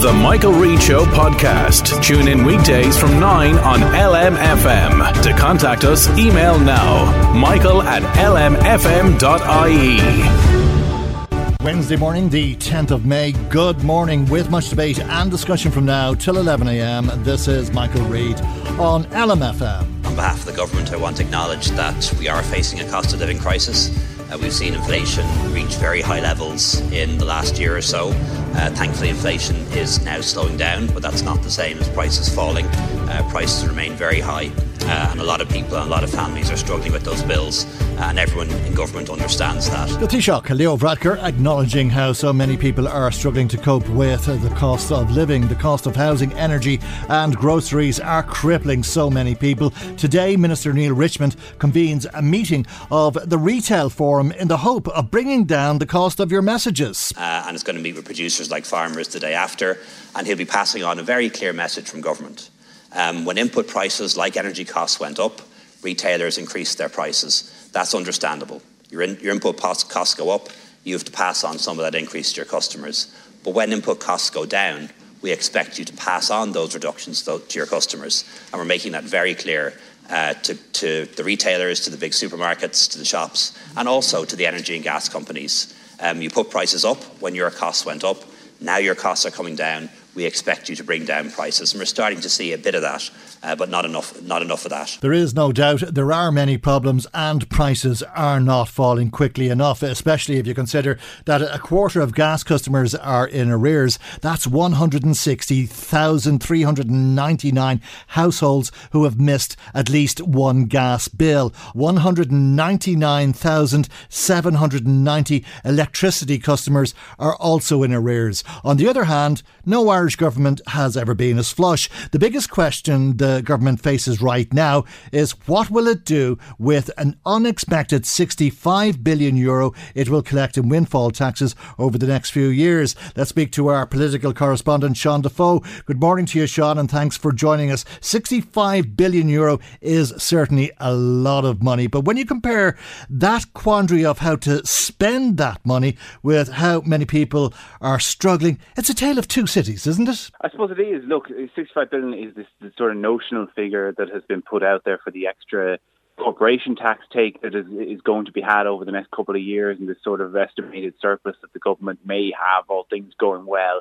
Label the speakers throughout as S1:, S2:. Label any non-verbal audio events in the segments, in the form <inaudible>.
S1: The Michael Reade Show podcast. Tune in weekdays from 9 on LMFM. To contact us, email now michael at lmfm.ie.
S2: Wednesday morning, the 10th of May. Good morning, with much debate and discussion from now till 11 a.m. This is Michael Reade on LMFM.
S3: On behalf of the government, I want to acknowledge that we are facing a cost of living crisis. Uh, we've seen inflation reach very high levels in the last year or so. Uh, thankfully, inflation is now slowing down, but that's not the same as prices falling. Uh, prices remain very high, uh, and a lot of people and a lot of families are struggling with those bills, and everyone in government understands that.
S2: The Taoiseach, Leo Varadkar, acknowledging how so many people are struggling to cope with the cost of living, the cost of housing, energy, and groceries are crippling so many people. Today, Minister Neale Richmond convenes a meeting of the Retail Forum in the hope of bringing down the cost of your messages.
S3: Uh, and is going to meet with producers like farmers the day after, and he'll be passing on a very clear message from government. Um, when input prices like energy costs went up, retailers increased their prices. That's understandable. Your, in, your input costs go up, you have to pass on some of that increase to your customers. But when input costs go down, we expect you to pass on those reductions to your customers. And we're making that very clear uh, to, to, the retailers, to the big supermarkets, to the shops, and also to the energy and gas companies. Um, you put prices up when your costs went up. Now your costs are coming down we expect you to bring down prices. And we're starting to see a bit of that, uh, but not enough, not enough of that.
S2: There is no doubt there are many problems and prices are not falling quickly enough, especially if you consider that a quarter of gas customers are in arrears. That's 160,399 households who have missed at least one gas bill. 199,790 electricity customers are also in arrears. On the other hand, no Irish government has ever been as flush. The biggest question the government faces right now is what will it do with an unexpected 65 billion euro it will collect in windfall taxes over the next few years? Let's speak to our political correspondent Seán Defoe. Good morning to you, Seán, and thanks for joining us. 65 billion euro is certainly a lot of money, but when you compare that quandary of how to spend that money with how many people are struggling, it's a tale of two cities, isn't it?
S4: I suppose it is. Look, 65 billion is this, this sort of notional figure that has been put out there for the extra corporation tax take that is, is going to be had over the next couple of years and this sort of estimated surplus that the government may have, all things going well,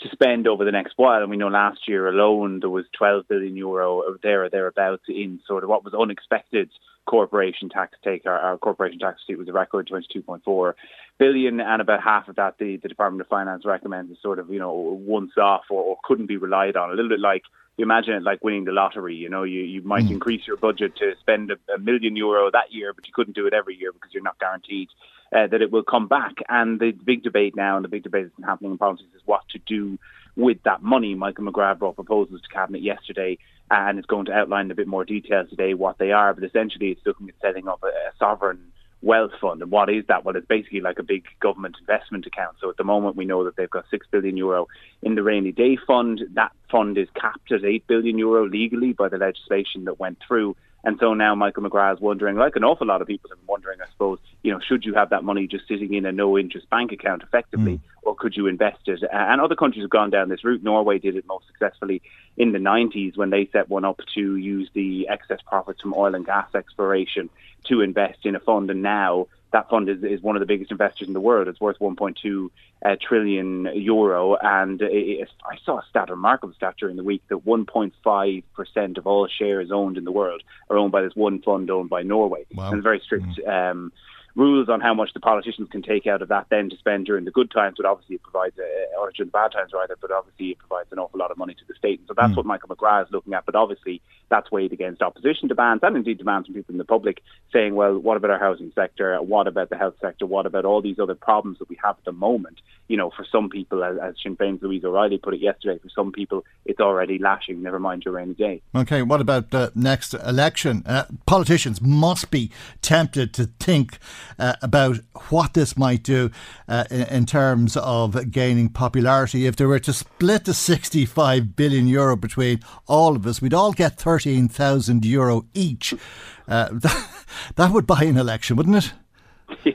S4: to spend over the next while. And we know last year alone there was 12 billion euro or there or thereabouts in sort of what was unexpected corporation tax take. Our, our corporation tax take was a record 22.4 billion, and about half of that the, the Department of Finance recommends is sort of you know once off or, or couldn't be relied on. A little bit like you imagine it like winning the lottery. You know, you, you might mm. increase your budget to spend a, a, million euro that year, but you couldn't do it every year because you're not guaranteed uh, that it will come back. And the big debate now, and the big debate that's been happening in politics, is what to do with that money. Michael McGrath brought proposals to cabinet yesterday, and is going to outline in a bit more detail today what they are. But essentially, it's looking at setting up a, a sovereign wealth fund. And what is that? Well, it's basically like a big government investment account. So at the moment, we know that they've got six billion euro in the rainy day fund. That fund is capped at eight billion euro legally by the legislation that went through. And so now Michael McGrath is wondering, like an awful lot of people have been wondering, I suppose, you know, should you have that money just sitting in a no interest bank account effectively, mm. or could you invest it? And other countries have gone down this route. Norway did it most successfully in the 90s when they set one up to use the excess profits from oil and gas exploration to invest in a fund. And now that fund is, is one of the biggest investors in the world. It's worth 1.2 uh, trillion euro, and it, I saw a stat, a remarkable stat during the week that 1.5 percent of all shares owned in the world are owned by this one fund owned by Norway.
S2: Wow.
S4: And very strict. Mm. Um, rules on how much the politicians can take out of that then to spend during the good times, but obviously it provides, a, or during the bad times rather, but obviously it provides an awful lot of money to the state. And so that's mm. what Michael McGrath is looking at, but obviously that's weighed against opposition demands and indeed demands from people in the public saying, well, what about our housing sector? What about the health sector? What about all these other problems that we have at the moment? You know, for some people, as, as Sinn Féin's Louise O'Reilly put it yesterday, for some people it's already lashing, never mind your rainy day.
S2: Okay, what about the next election? Uh, politicians must be tempted to think uh, about what this might do uh, in, in, terms of gaining popularity. If they were to split the 65 billion euro between all of us, we'd all get 13,000 euro each. Uh, <laughs> that, that, would buy an election, wouldn't it? <laughs>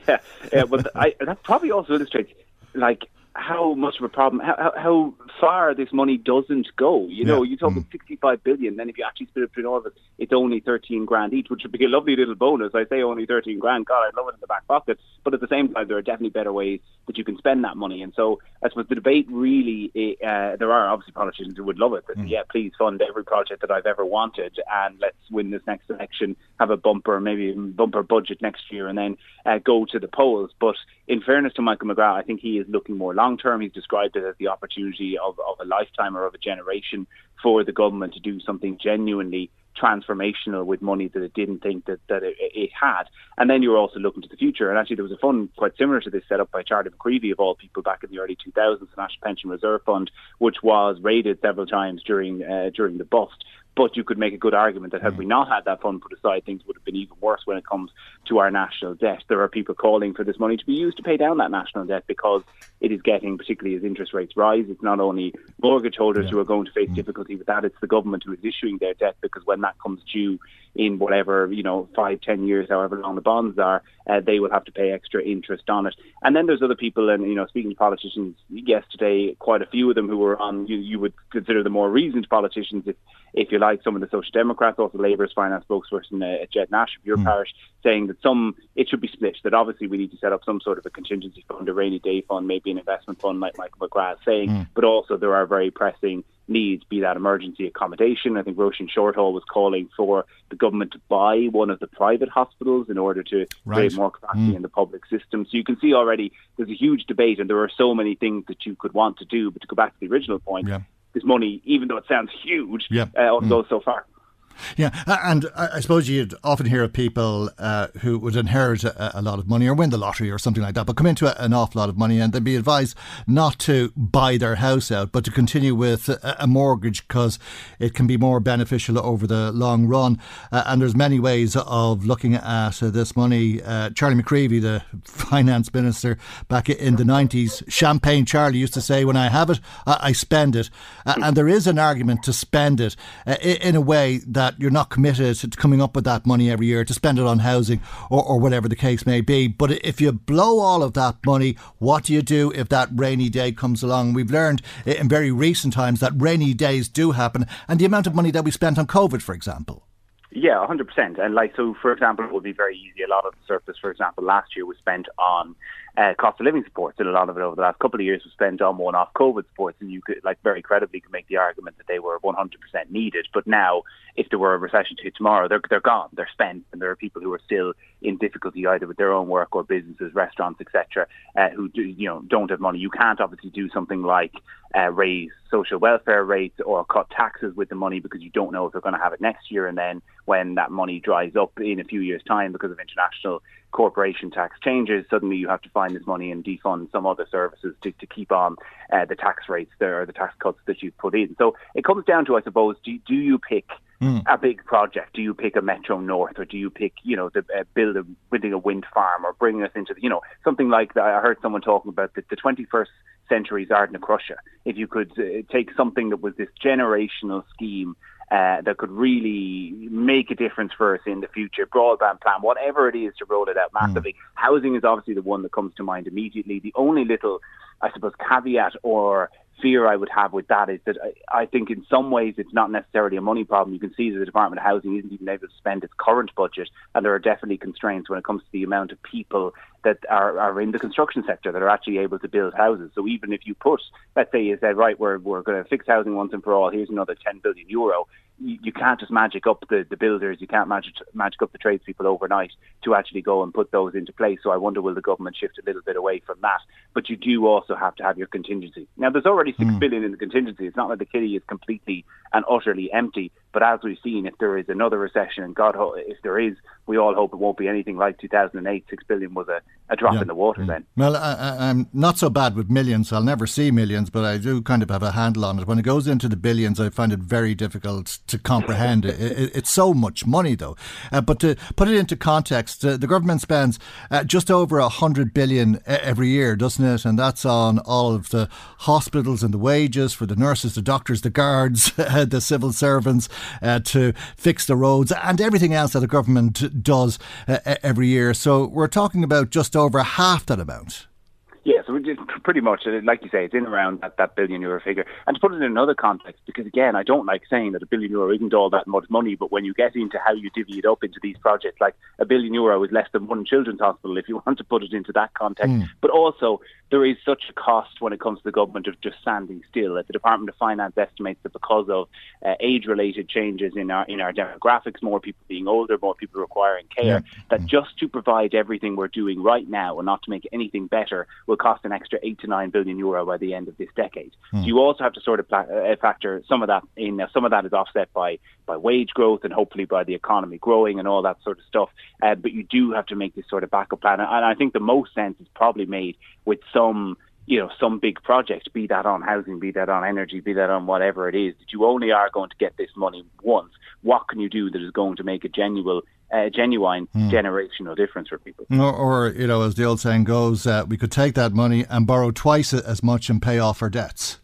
S4: Yeah, yeah but I, that probably also illustrates like how much of a problem, how, how far this money doesn't go. You know, yeah. you talk mm. about 65 billion, then if you actually split it between all of it, it's only 13 grand each, which would be a lovely little bonus. I say only 13 grand. God, I'd love it in the back pocket. But at the same time, there are definitely better ways that you can spend that money. And so I suppose the debate really, eh, uh, there are obviously politicians who would love it. But mm. yeah, please fund every project that I've ever wanted and let's win this next election, have a bumper, maybe even bumper budget next year and then uh, go to the polls. But in fairness to Michael McGrath, I think he is looking more long term. He's described it as the opportunity of, of a lifetime or of a generation for the government to do something genuinely transformational with money that it didn't think that, that it, it, had. And then you were also looking to the future. And actually, there was a fund quite similar to this set up by Charlie McCreevy, of all people, back in the early 2000s, the National Pension Reserve Fund, which was raided several times during uh, during the bust. But you could make a good argument that had we not had that fund put aside, things would have been even worse when it comes to our national debt. There are people calling for this money to be used to pay down that national debt because it is getting, particularly as interest rates rise, it's not only mortgage holders yeah. who are going to face mm. difficulty with that, it's the government who is issuing their debt because when that comes due in whatever, you know, five, ten years, however long the bonds are, uh, they will have to pay extra interest on it. And then there's other people, and, you know, speaking to politicians yesterday, quite a few of them who were on, you, you would consider the more reasoned politicians if if you like, some of the Social Democrats, also Labour's finance spokesperson uh, Ged Nash of your mm. parish, saying that some it should be split. That obviously we need to set up some sort of a contingency fund, a rainy day fund, maybe an investment fund, like Michael McGrath saying. Mm. But also there are very pressing needs, be that emergency accommodation. I think Roisin Shortall was calling for the government to buy one of the private hospitals in order to right. create more capacity mm. in the public system. So you can see already there's a huge debate, and there are so many things that you could want to do. But to go back to the original point, yeah this money, even though it sounds huge, yeah. uh, only mm. goes so far.
S2: Yeah, and I suppose you'd often hear of people uh, who would inherit a, a, lot of money or win the lottery or something like that, but come into a, an awful lot of money and they'd be advised not to buy their house out, but to continue with a, a mortgage because it can be more beneficial over the long run. Uh, and there's many ways of looking at uh, this money. Uh, Charlie McCreevy, the <laughs> finance minister back in the 90s, Champagne Charlie used to say, when I have it, I spend it. Uh, and there is an argument to spend it uh, in a way that that you're not committed to coming up with that money every year to spend it on housing or, or whatever the case may be. But if you blow all of that money, what do you do if that rainy day comes along? We've learned in very recent times that rainy days do happen, and the amount of money that we spent on COVID, for example.
S4: Yeah, 100%. And like, so for example, it would be very easy. A lot of the surplus, for example, last year was spent on uh, cost of living supports, and a lot of it over the last couple of years was spent on one-off COVID supports, and you could, like, very credibly could make the argument that they were 100% needed. But now, if there were a recession to tomorrow, they're they're gone, they're spent, and there are people who are still in difficulty either with their own work or businesses, restaurants, etc., uh, who do, you know don't have money. You can't obviously do something like uh, raise social welfare rates or cut taxes with the money because you don't know if they're going to have it next year, and then when that money dries up in a few years' time because of international corporation tax changes, suddenly you have to find this money and defund some other services to, to keep on uh, the tax rates there or the tax cuts that you've put in. So it comes down to, I suppose, do, do you pick mm. a big project? Do you pick a Metro North or do you pick, you know, the, uh, build a, building a wind farm or bringing us into, the, you know, something like that? I heard someone talking about the, the 21st century's Ardnacrusha. If you could uh, take something that was this generational scheme uh, that could really make a difference for us in the future. Broadband plan, whatever it is to roll it out hmm. massively. Mm. Housing is obviously the one that comes to mind immediately. The only little, I suppose, caveat or fear I would have with that is that I, I think in some ways it's not necessarily a money problem. You can see that the Department of Housing isn't even able to spend its current budget, and there are definitely constraints when it comes to the amount of people that are, are in the construction sector that are actually able to build houses. So even if you put, let's say you said, right, we're, we're going to fix housing once and for all, here's another 10 billion euro, you, you can't just magic up the, the builders, you can't magic, magic up the tradespeople overnight to actually go and put those into place. So I wonder will the government shift a little bit away from that? But you do also have to have your contingency. Now there's already six mm. billion in the contingency. It's not like the kitty is completely and utterly empty. But as we've seen, if there is another recession, and God, if there is, we all hope it won't be anything like 2008. Six billion was a, a drop yeah. in the water then.
S2: Well, I, am not so bad with millions. I'll never see millions, but I do kind of have a handle on it. When it goes into the billions, I find it very difficult to comprehend. it, it, it's so much money, though. Uh, but to put it into context, uh, the government spends uh, just over a hundred billion every year, doesn't it? And that's on all of the hospitals and the wages for the nurses, the doctors, the guards, <laughs> the civil servants uh, to fix the roads and everything else that the government does uh, every year. So we're talking about just over half that amount.
S4: Yes, yeah, so pretty much, uh, like you say, it's in around that, that billion euro figure. And to put it in another context, because again, I don't like saying that a billion euro isn't all that much money, but when you get into how you divvy it up into these projects, like a billion euro is less than one children's hospital, if you <laughs> want to put it into that context. Mm. But also, there is such a cost when it comes to the government of just standing still. The Department of Finance estimates that because of uh, age-related changes in our in our demographics, more people being older, more people requiring care, yeah. that just to provide everything we're doing right now and not to make anything better will cost an extra eight to nine billion euro by the end of this decade. Mm. So you also have to sort of pla- uh, factor some of that in. Now, some of that is offset by by wage growth and hopefully by the economy growing and all that sort of stuff. Uh, but you do have to make this sort of backup plan, and I think the most sense is probably made with some you know, some big project, be that on housing, be that on energy, be that on whatever it is, that you only are going to get this money once. What can you do that is going to make a genuine, uh, genuine mm. generational difference for people?
S2: Or, or, you know, as the old saying goes, uh, we could take that money and borrow twice as much and pay off our debts.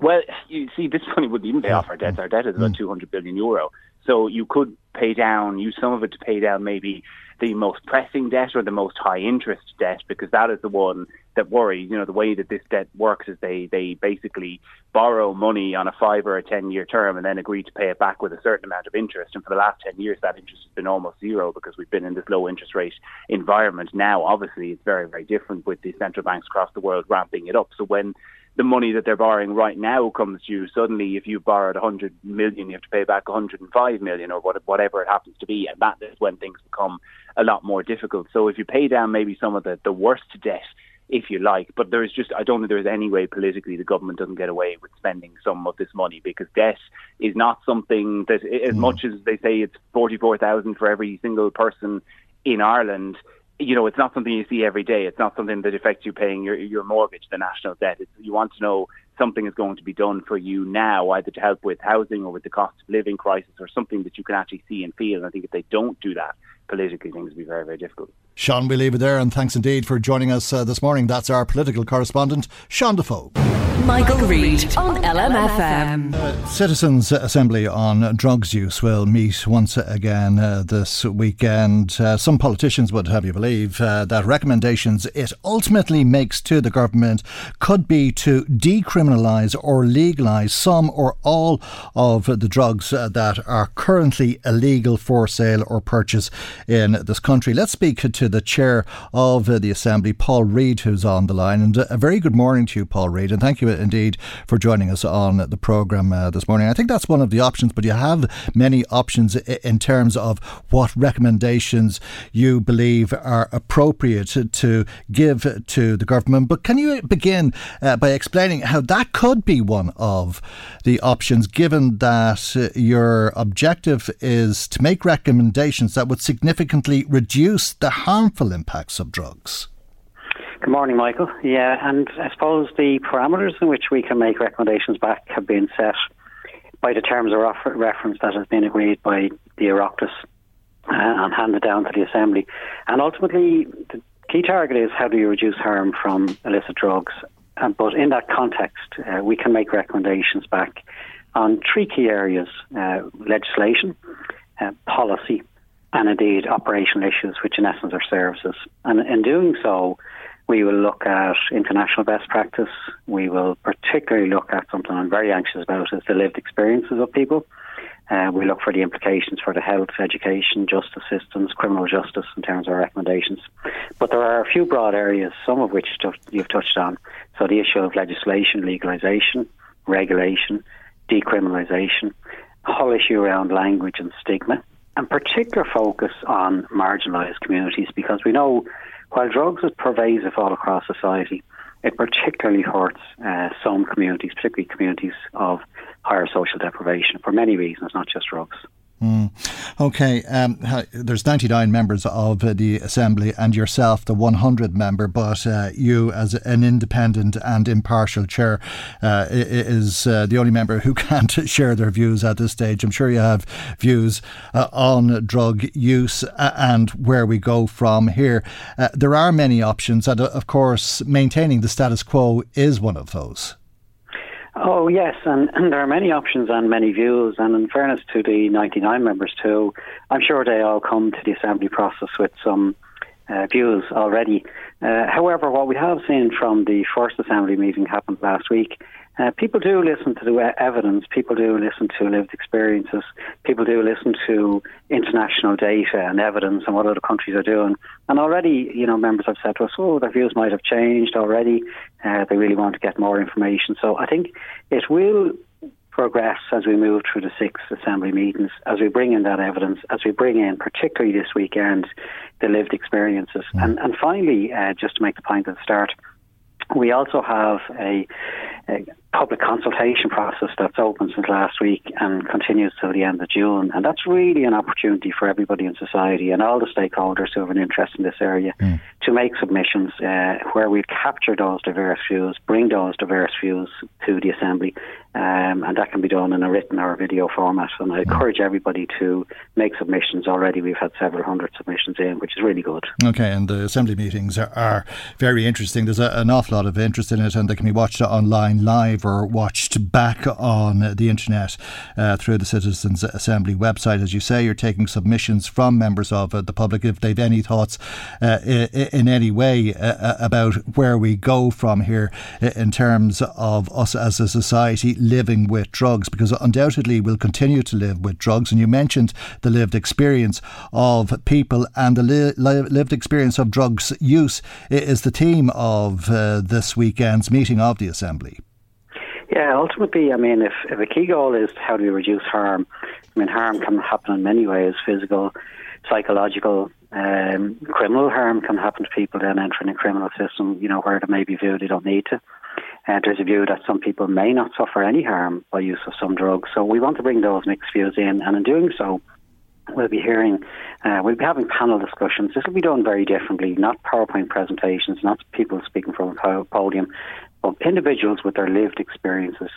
S4: Well, you see, this money wouldn't even pay off our debts. Our debt is about mm. 200 billion euro. So you could pay down, use some of it to pay down maybe the most pressing debt or the most high interest debt because that is the one that worries. You know, the way that this debt works is they, they basically borrow money on a five or a 10 year term and then agree to pay it back with a certain amount of interest. And for the last 10 years, that interest has been almost zero because we've been in this low interest rate environment. Now, obviously, it's very, very different with the central banks across the world ramping it up. So when the money that they're borrowing right now comes to you, suddenly if you've borrowed 100 million, you have to pay back 105 million or whatever it happens to be. And that is when things become a lot more difficult. So if you pay down maybe some of the, the worst debt, if you like, but there is just, I don't think there is any way politically the government doesn't get away with spending some of this money because debt is not something that, as mm. much as they say it's 44,000 for every single person in Ireland, you know, it's not something you see every day. It's not something that affects you paying your your mortgage, the national debt. It's, you want to know something is going to be done for you now, either to help with housing or with the cost of living crisis, or something that you can actually see and feel. And I think if they don't do that, politically, things will be very, very difficult.
S2: Seán, we leave it there, and thanks indeed for joining us uh, this morning. That's our political correspondent, Seán Defoe.
S5: Michael, Reade on LMFM.
S2: Uh, Citizens Assembly on drugs use will meet once again uh, this weekend. Uh, some politicians would have you believe uh, that recommendations it ultimately makes to the government could be to decriminalise or legalise some or all of the drugs that are currently illegal for sale or purchase in this country. Let's speak to the chair of the Assembly, Paul Reid, who's on the line. And a very good morning to you, Paul Reid, and thank you indeed for joining us on the programme uh, this morning. I think that's one of the options, but you have many options in terms of what recommendations you believe are appropriate to give to the government. But can you begin uh, by explaining how that could be one of the options, given that uh, your objective is to make recommendations that would significantly reduce the harmful impacts of drugs?
S6: Good morning, Michael. Yeah, and I suppose the parameters in which we can make recommendations back have been set by the terms of reference that has been agreed by the Oireachtas uh, and handed down to the Assembly. And ultimately, the key target is how do you reduce harm from illicit drugs. But in that context, uh, we can make recommendations back on three key areas uh, legislation, uh, policy, and indeed operational issues, which in essence are services. And in doing so, We will look at international best practice. We will particularly look at something I'm very anxious about is the lived experiences of people. Uh, we look for the implications for the health, education, justice systems, criminal justice in terms of our recommendations. But there are a few broad areas, some of which you've touched on. So the issue of legislation, legalisation, regulation, decriminalisation, whole issue around language and stigma, and particular focus on marginalised communities because we know while drugs is pervasive all across society, it particularly hurts uh, some communities, particularly communities of higher social deprivation for many reasons, not just drugs.
S2: Mm. Okay, um, there's 99 members of uh, the Assembly and yourself, the 100 member, but uh, you, as an independent and impartial chair, uh, is uh, the only member who <laughs> can't share their views at this stage. I'm sure you have views uh, on drug use and where we go from here. Uh, there are many options, and of course, maintaining the status quo is one of those.
S6: Oh, yes, and, and, there are many options and many views. And in fairness to the 99 members, too, I'm sure they all come to the assembly process with some uh, views already. Uh, however, what we have seen from the first assembly meeting happened last week uh, people do listen to the evidence, people do listen to lived experiences, people do listen to international data and evidence and what other countries are doing. And already, you know, members have said to us, oh, their views might have changed already. Uh, they really want to get more information. So I think it will progress as we move through the six assembly meetings, as we bring in that evidence, as we bring in, particularly this weekend, the lived experiences. Mm. And, and finally, uh, just to make the point at the start, we also have a, a, public consultation process that's open since last week and continues till the end of June. And that's really an opportunity for everybody in society and all the stakeholders who have an interest in this area mm. to make submissions uh, where we capture those diverse views, bring those diverse views to the Assembly. Um, and that can be done in a written or a video format. And I mm. encourage everybody to make submissions already. We've had several hundred submissions in, which is really good.
S2: Okay, and the Assembly meetings are, are very interesting. There's a, an awful lot of interest in it, and they can be watched online live or watched back on the internet uh, through the Citizens Assembly website. As you say, you're taking submissions from members of uh, the public if they've any thoughts uh, in any way uh, uh, about where we go from here in terms of us as a society living with drugs, because undoubtedly we'll continue to live with drugs. And you mentioned the lived experience of people and the li- lived experience of drugs use is the theme of uh, this weekend's meeting of the Assembly.
S6: Yeah, ultimately, I mean, if, if a key goal is how do we reduce harm, I mean, harm can happen in many ways physical, psychological, um, criminal harm can happen to people then entering a criminal system, you know, where they may be viewed they don't need to. And there's a view that some people may not suffer any harm by use of some drugs. So we want to bring those mixed views in, and in doing so, we'll be hearing, uh, we'll be having panel discussions. This will be done very differently, not PowerPoint presentations, not people speaking from a podium, of individuals with their lived experiences,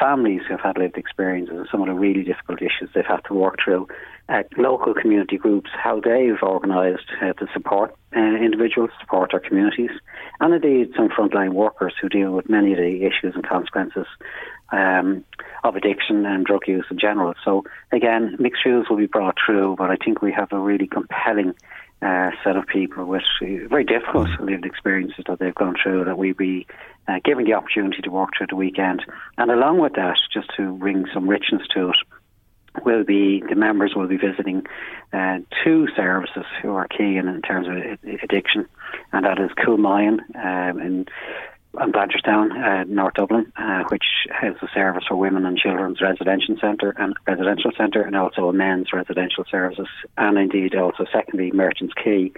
S6: families who have had lived experiences, and some of the really difficult issues they've had to work through, uh, local community groups, how they've organised uh, to support uh, individuals, support their communities, and indeed some frontline workers who deal with many of the issues and consequences um, of addiction and drug use in general. So again, mixed views will be brought through, but I think we have a really compelling uh, set of people with very difficult lived experiences that they've gone through that we be uh, given the opportunity to walk through the weekend. And along with that, just to bring some richness to it, will be the members will be visiting uh, two services who are key in, in terms of addiction, and that is Coolmine um, in in Blanchardstown, uh, North Dublin, uh, which has a service for women and children's residential centre and residential centre, and also a men's residential services, and indeed also secondly Merchants Quay,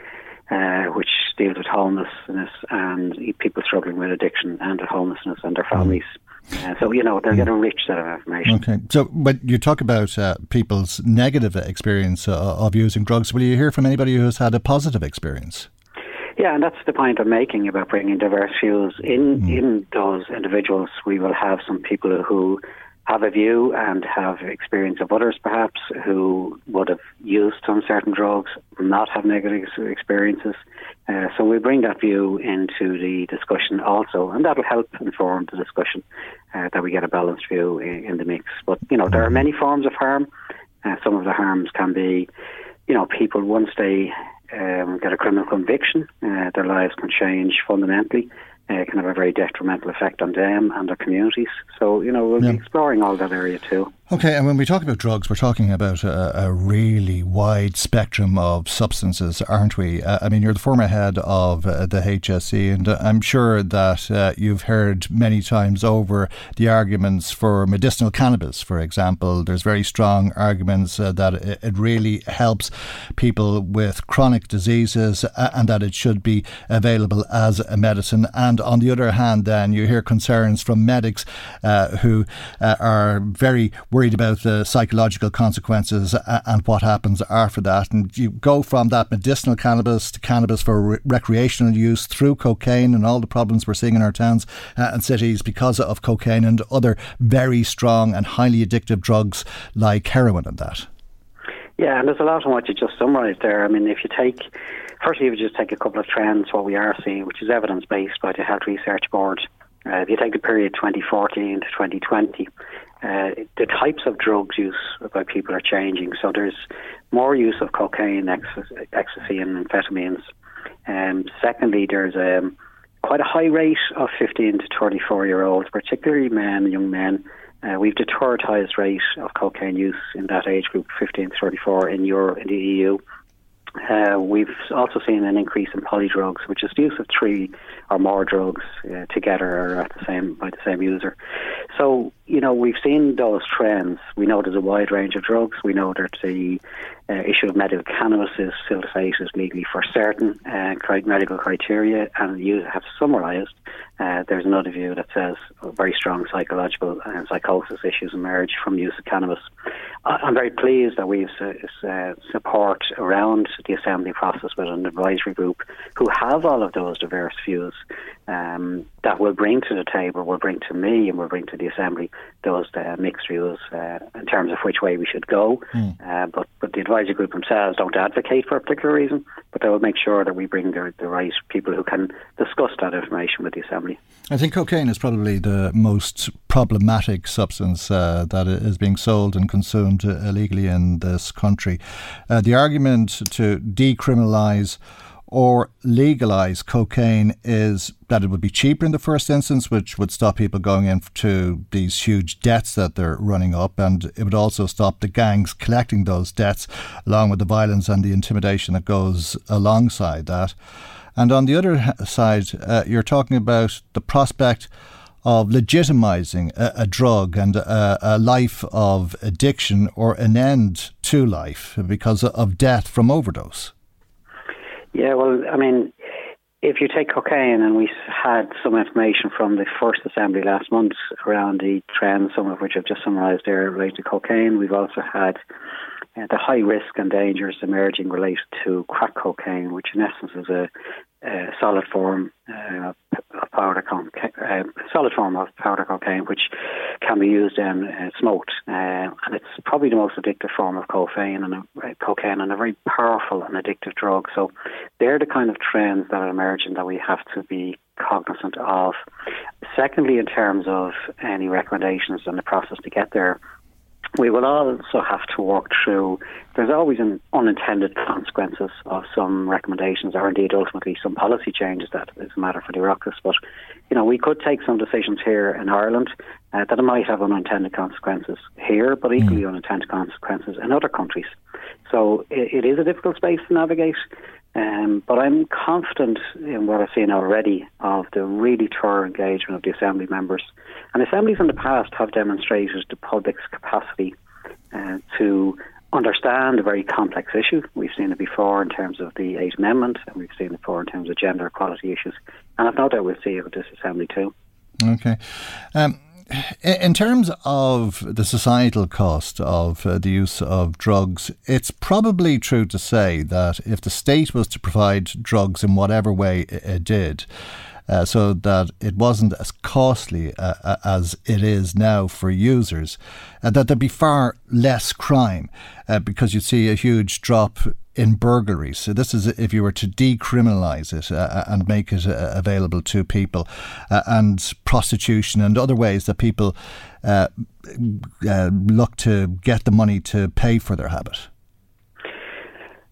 S6: uh, which deals with homelessness and people struggling with addiction and homelessness and their mm. families. Uh, so you know they'll get a mm. rich set of information.
S2: Okay, so when you talk about uh, people's negative experience uh, of using drugs, will you hear from anybody who has had a positive experience?
S6: Yeah, and that's the point I'm making about bringing diverse views in mm. in those individuals. We will have some people who have a view and have experience of others, perhaps who would have used some certain drugs, not have negative experiences. Uh, so we bring that view into the discussion also, and that'll help inform the discussion uh, that we get a balanced view in, in, the mix. But you know, there are many forms of harm. Uh, some of the harms can be, you know, people once they um, get a criminal conviction, uh, their lives can change fundamentally uh, can have a very detrimental effect on them and their communities. So, you know, we'll yeah. be exploring all that area too.
S2: Okay, and when we talk about drugs, we're talking about a, a really wide spectrum of substances, aren't we? Uh, I mean, you're the former head of uh, the HSE, and uh, I'm sure that uh, you've heard many times over the arguments for medicinal cannabis, for example. There's very strong arguments uh, that it, it, really helps people with chronic diseases uh, and that it should be available as a medicine. And on the other hand, then you hear concerns from medics who are very worried about the psychological consequences and what happens after that. And you go from that medicinal cannabis to cannabis for re- recreational use through cocaine and all the problems we're seeing in our towns uh, and cities because of cocaine and other very strong and highly addictive drugs like heroin and that.
S6: Yeah, and there's a lot on what you just summarised there. I mean, if you take, firstly, if you just take a couple of trends, what we are seeing, which is evidence based by the Health Research Board. Uh, if you take the period 2014 to 2020, uh, the types of drugs used by people are changing. So there's more use of cocaine, ecstasy, and amphetamines. Um, secondly, there's um, quite a high rate of 15 to 24 year olds, particularly men, young men. Uh, we've the rate of cocaine use in that age group, 15 to 34, in, Euro, in the EU. Uh, we've also seen an increase in polydrugs, which is the use of three or more drugs uh, together or at the same by the same user. So you know we've seen those trends. We know there's a wide range of drugs. We know that the uh, issue of medical cannabis is still to say is legally for certain uh, medical criteria, and you have summarised. Uh, there's another view that says very strong psychological and psychosis issues emerge from use of cannabis. I'm very pleased that we have uh, support around the assembly process with an advisory group who have all of those diverse views um, that will bring to the table, will bring to me, and will bring to the assembly those uh, mixed views uh, in terms of which way we should go. Mm. but but the advisory group themselves don't advocate for a particular reason, but they will make sure that we bring the, the right people who can discuss that information with the assembly.
S2: I think cocaine is probably the most problematic substance uh, that is being sold and consumed illegally in this country. Uh, the argument to decriminalise or legalise cocaine is that it would be cheaper in the first instance, which would stop people going into these huge debts that they're running up, and it would also stop the gangs collecting those debts, along with the violence and the intimidation that goes alongside that. And on the other side, uh, you're talking about the prospect of legitimizing a, a drug and a, a, life of addiction or an end to life because of death from overdose.
S6: Yeah, well, I mean, if you take cocaine, and we had some information from the first assembly last month around the trends, some of which I've just summarised there related to cocaine, we've also had uh, the high risk and dangers emerging related to crack cocaine, which in essence is a, a solid form uh, of powder co- uh, solid form of powder cocaine, which can be used and uh, smoked, uh, and it's probably the most addictive form of cocaine and a, uh, cocaine and a very powerful and addictive drug. So they're the kind of trends that are emerging that we have to be cognizant of. Secondly, in terms of any recommendations and the process to get there, we will also have to work through. There's always an unintended consequences of some recommendations, or indeed ultimately some policy changes that is a matter for the Oireachtas. But you know, we could take some decisions here in Ireland uh, that might have unintended consequences here, but equally mm. unintended consequences in other countries. So it, it is a difficult space to navigate. Um, but I'm confident in what I've seen already of the really thorough engagement of the Assembly members. And assemblies in the past have demonstrated the public's capacity uh, to understand a very complex issue. We've seen it before in terms of the Eighth Amendment, and we've seen it before in terms of gender equality issues. And I've no doubt we'll see it with this Assembly too.
S2: Okay. Um, in terms of the societal cost of uh, the use of drugs, it's probably true to say that if the state was to provide drugs in whatever way it did, uh, so that it wasn't as costly uh, uh, as it is now for users, uh, that there'd be far less crime uh, because you'd see a huge drop in burglaries. So this is if you were to decriminalise it uh, uh, and make it uh, available to people, uh, and prostitution and other ways that people look to get the money to pay for their habit.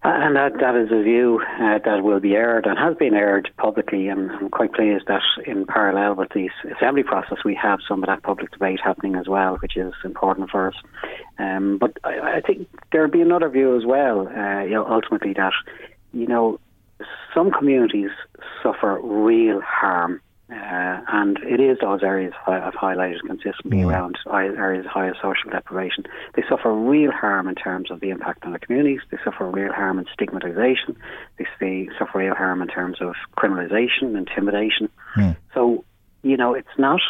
S6: And that, that is a view uh, that will be aired and has been aired publicly. And I'm quite pleased that in parallel with the assembly process, we have some of that public debate happening as well, which is important for us. Um, but I, I, think there'll be another view as well, uh, you know, ultimately that, you know, some communities suffer real harm uh, and it is those areas I've highlighted consistently mm. around areas of higher social deprivation. They suffer real harm in terms of the impact on the communities. They suffer real harm in stigmatisation. They, they suffer real harm in terms of criminalisation, intimidation. Mm. So, you know, it's not.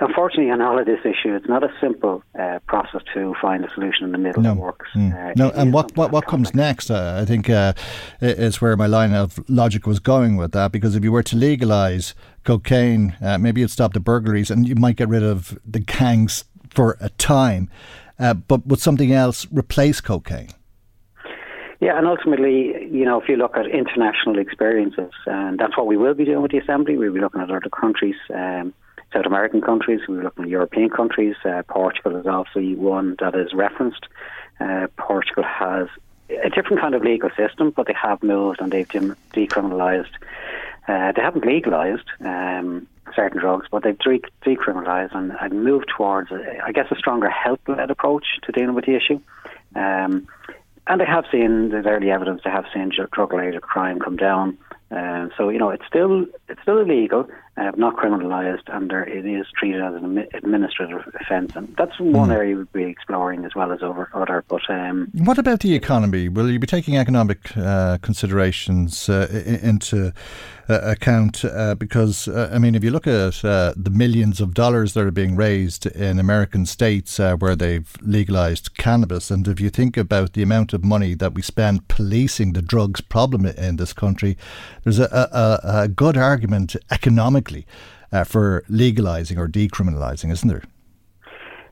S6: Unfortunately, on all of this issue, it's not a simple uh, process to find a solution in the middle no. that works.
S2: Mm. Uh, no, and what, what, what comes next, uh, I think, uh, is where my line of logic was going with that, because if you were to legalise cocaine, uh, maybe it'd stop the burglaries and you might get rid of the gangs for a time, uh, but would something else replace cocaine?
S6: Yeah, and ultimately, you know, if you look at international experiences, and that's what we will be doing with the Assembly, we'll be looking at other countries. Um, South American countries, we'll be looking at European countries. Uh, Portugal is obviously one that is referenced. Uh, Portugal has a different kind of legal system, but they have moved and they've decriminalised. Uh, they haven't legalised um, certain drugs, but they've de- decriminalised and, and, moved towards, I guess, a stronger health-led approach to dealing with the issue. Um, and they have seen, there's early evidence, they have seen drug-related crime come down. Uh, so you know it's still it's still illegal, uh, not criminalised, and there, it is treated as an administrative offence, and that's one mm. area we'll be exploring as well as over other. But um,
S2: what about the economy? Will you be taking economic uh, considerations uh, into uh, account? Uh, because I mean, if you look at the millions of dollars that are being raised in American states where they've legalised cannabis, and if you think about the amount of money that we spend policing the drugs problem in this country there's a, a, a good argument uh, for legalising or decriminalising, isn't there?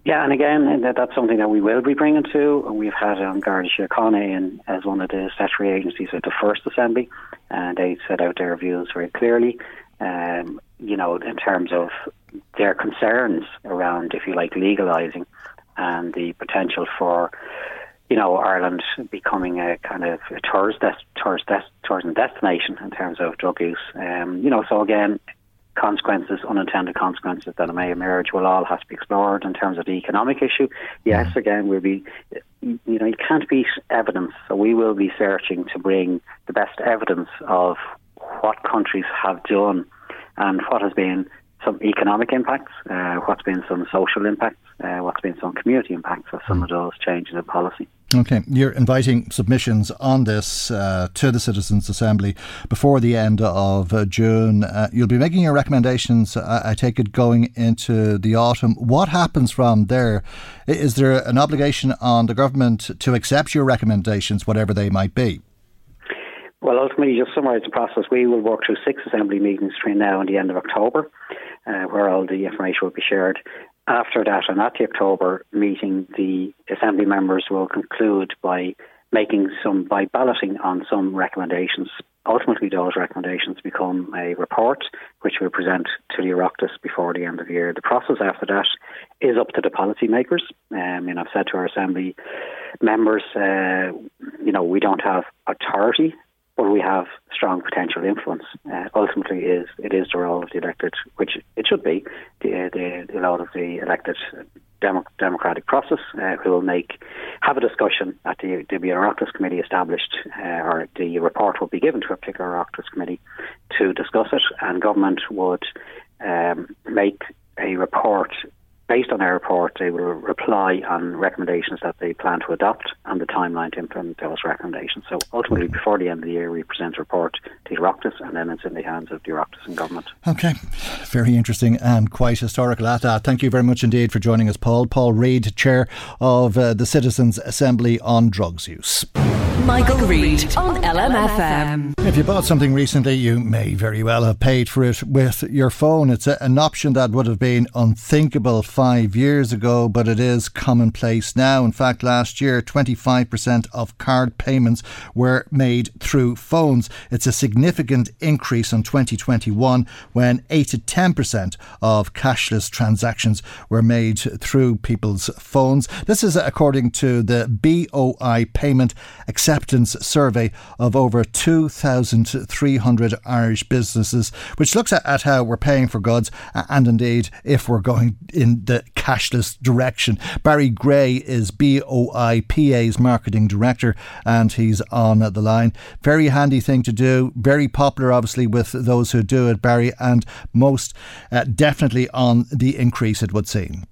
S6: Yeah, and again, that's something that we will be bringing to. We've had um, Garda Síochána as one of the statutory agencies at the first assembly, and they set out their views very clearly. Um, you know, in terms of their concerns around, if you like, legalising and the potential for you know, Ireland becoming a kind of a tourist, des- tourist des- tourism destination in terms of drug use. Um, you know, so again, consequences, unintended consequences that may emerge will all have to be explored in terms of the economic issue. Yes, mm. again, we'll be, you know, you can't beat evidence. So we will be searching to bring the best evidence of what countries have done and what has been some economic impacts, uh, what's been some social impacts, uh, what's been some community impacts of some mm. of those changes in policy.
S2: Okay, you're inviting submissions on this uh, to the Citizens' Assembly before the end of uh, June. Uh, you'll be making your recommendations, I take it, going into the autumn. What happens from there? Is there an obligation on the government to accept your recommendations, whatever they might be?
S6: Well, ultimately, just summarise the process. We will work through six assembly meetings between now and the end of October, uh, where all the information will be shared. After that, and at the October meeting, the assembly members will conclude by making some by balloting on some recommendations. Ultimately, those recommendations become a report which we'll present to the Oireachtas before the end of the year. The process after that is up to the policymakers. Um, and I've said to our assembly members, uh, you know, we don't have authority but we have strong potential influence. Uh, ultimately, is it is the role of the elected, which it should be, the the, the role of the elected demo, democratic process, uh, who will make have a discussion at the the Oireachtas committee established, uh, or the report will be given to a particular Oireachtas committee to discuss it, and government would um, make a report based on their report, they will reply on recommendations that they plan to adopt and the timeline to implement those recommendations. So ultimately, before the end of the year, we present a report to the Oireachtas and then it's in the hands of the and government.
S2: Okay, very interesting and quite historical at that. Thank you very much indeed for joining us, Paul. Paul Reid, Chair of uh, the Citizens' Assembly on Drugs Use.
S5: Michael, Reade on LMFM.
S2: If you bought something recently, you may very well have paid for it with your phone. It's a, an option that would have been unthinkable five years ago, but it is commonplace now. In fact, last year, 25% of card payments were made through phones. It's a significant increase on 2021 when 8 to 10% of cashless transactions were made through people's phones. This is according to the BOI Payment acceptance survey of over 2,300 Irish businesses, which looks at, at how we're paying for goods and indeed if we're going in the cashless direction. Barry Gray is BOIPA's marketing director and he's on the line. Very handy thing to do, very popular obviously with those who do it, Barry, and most uh, definitely on the increase, it would seem.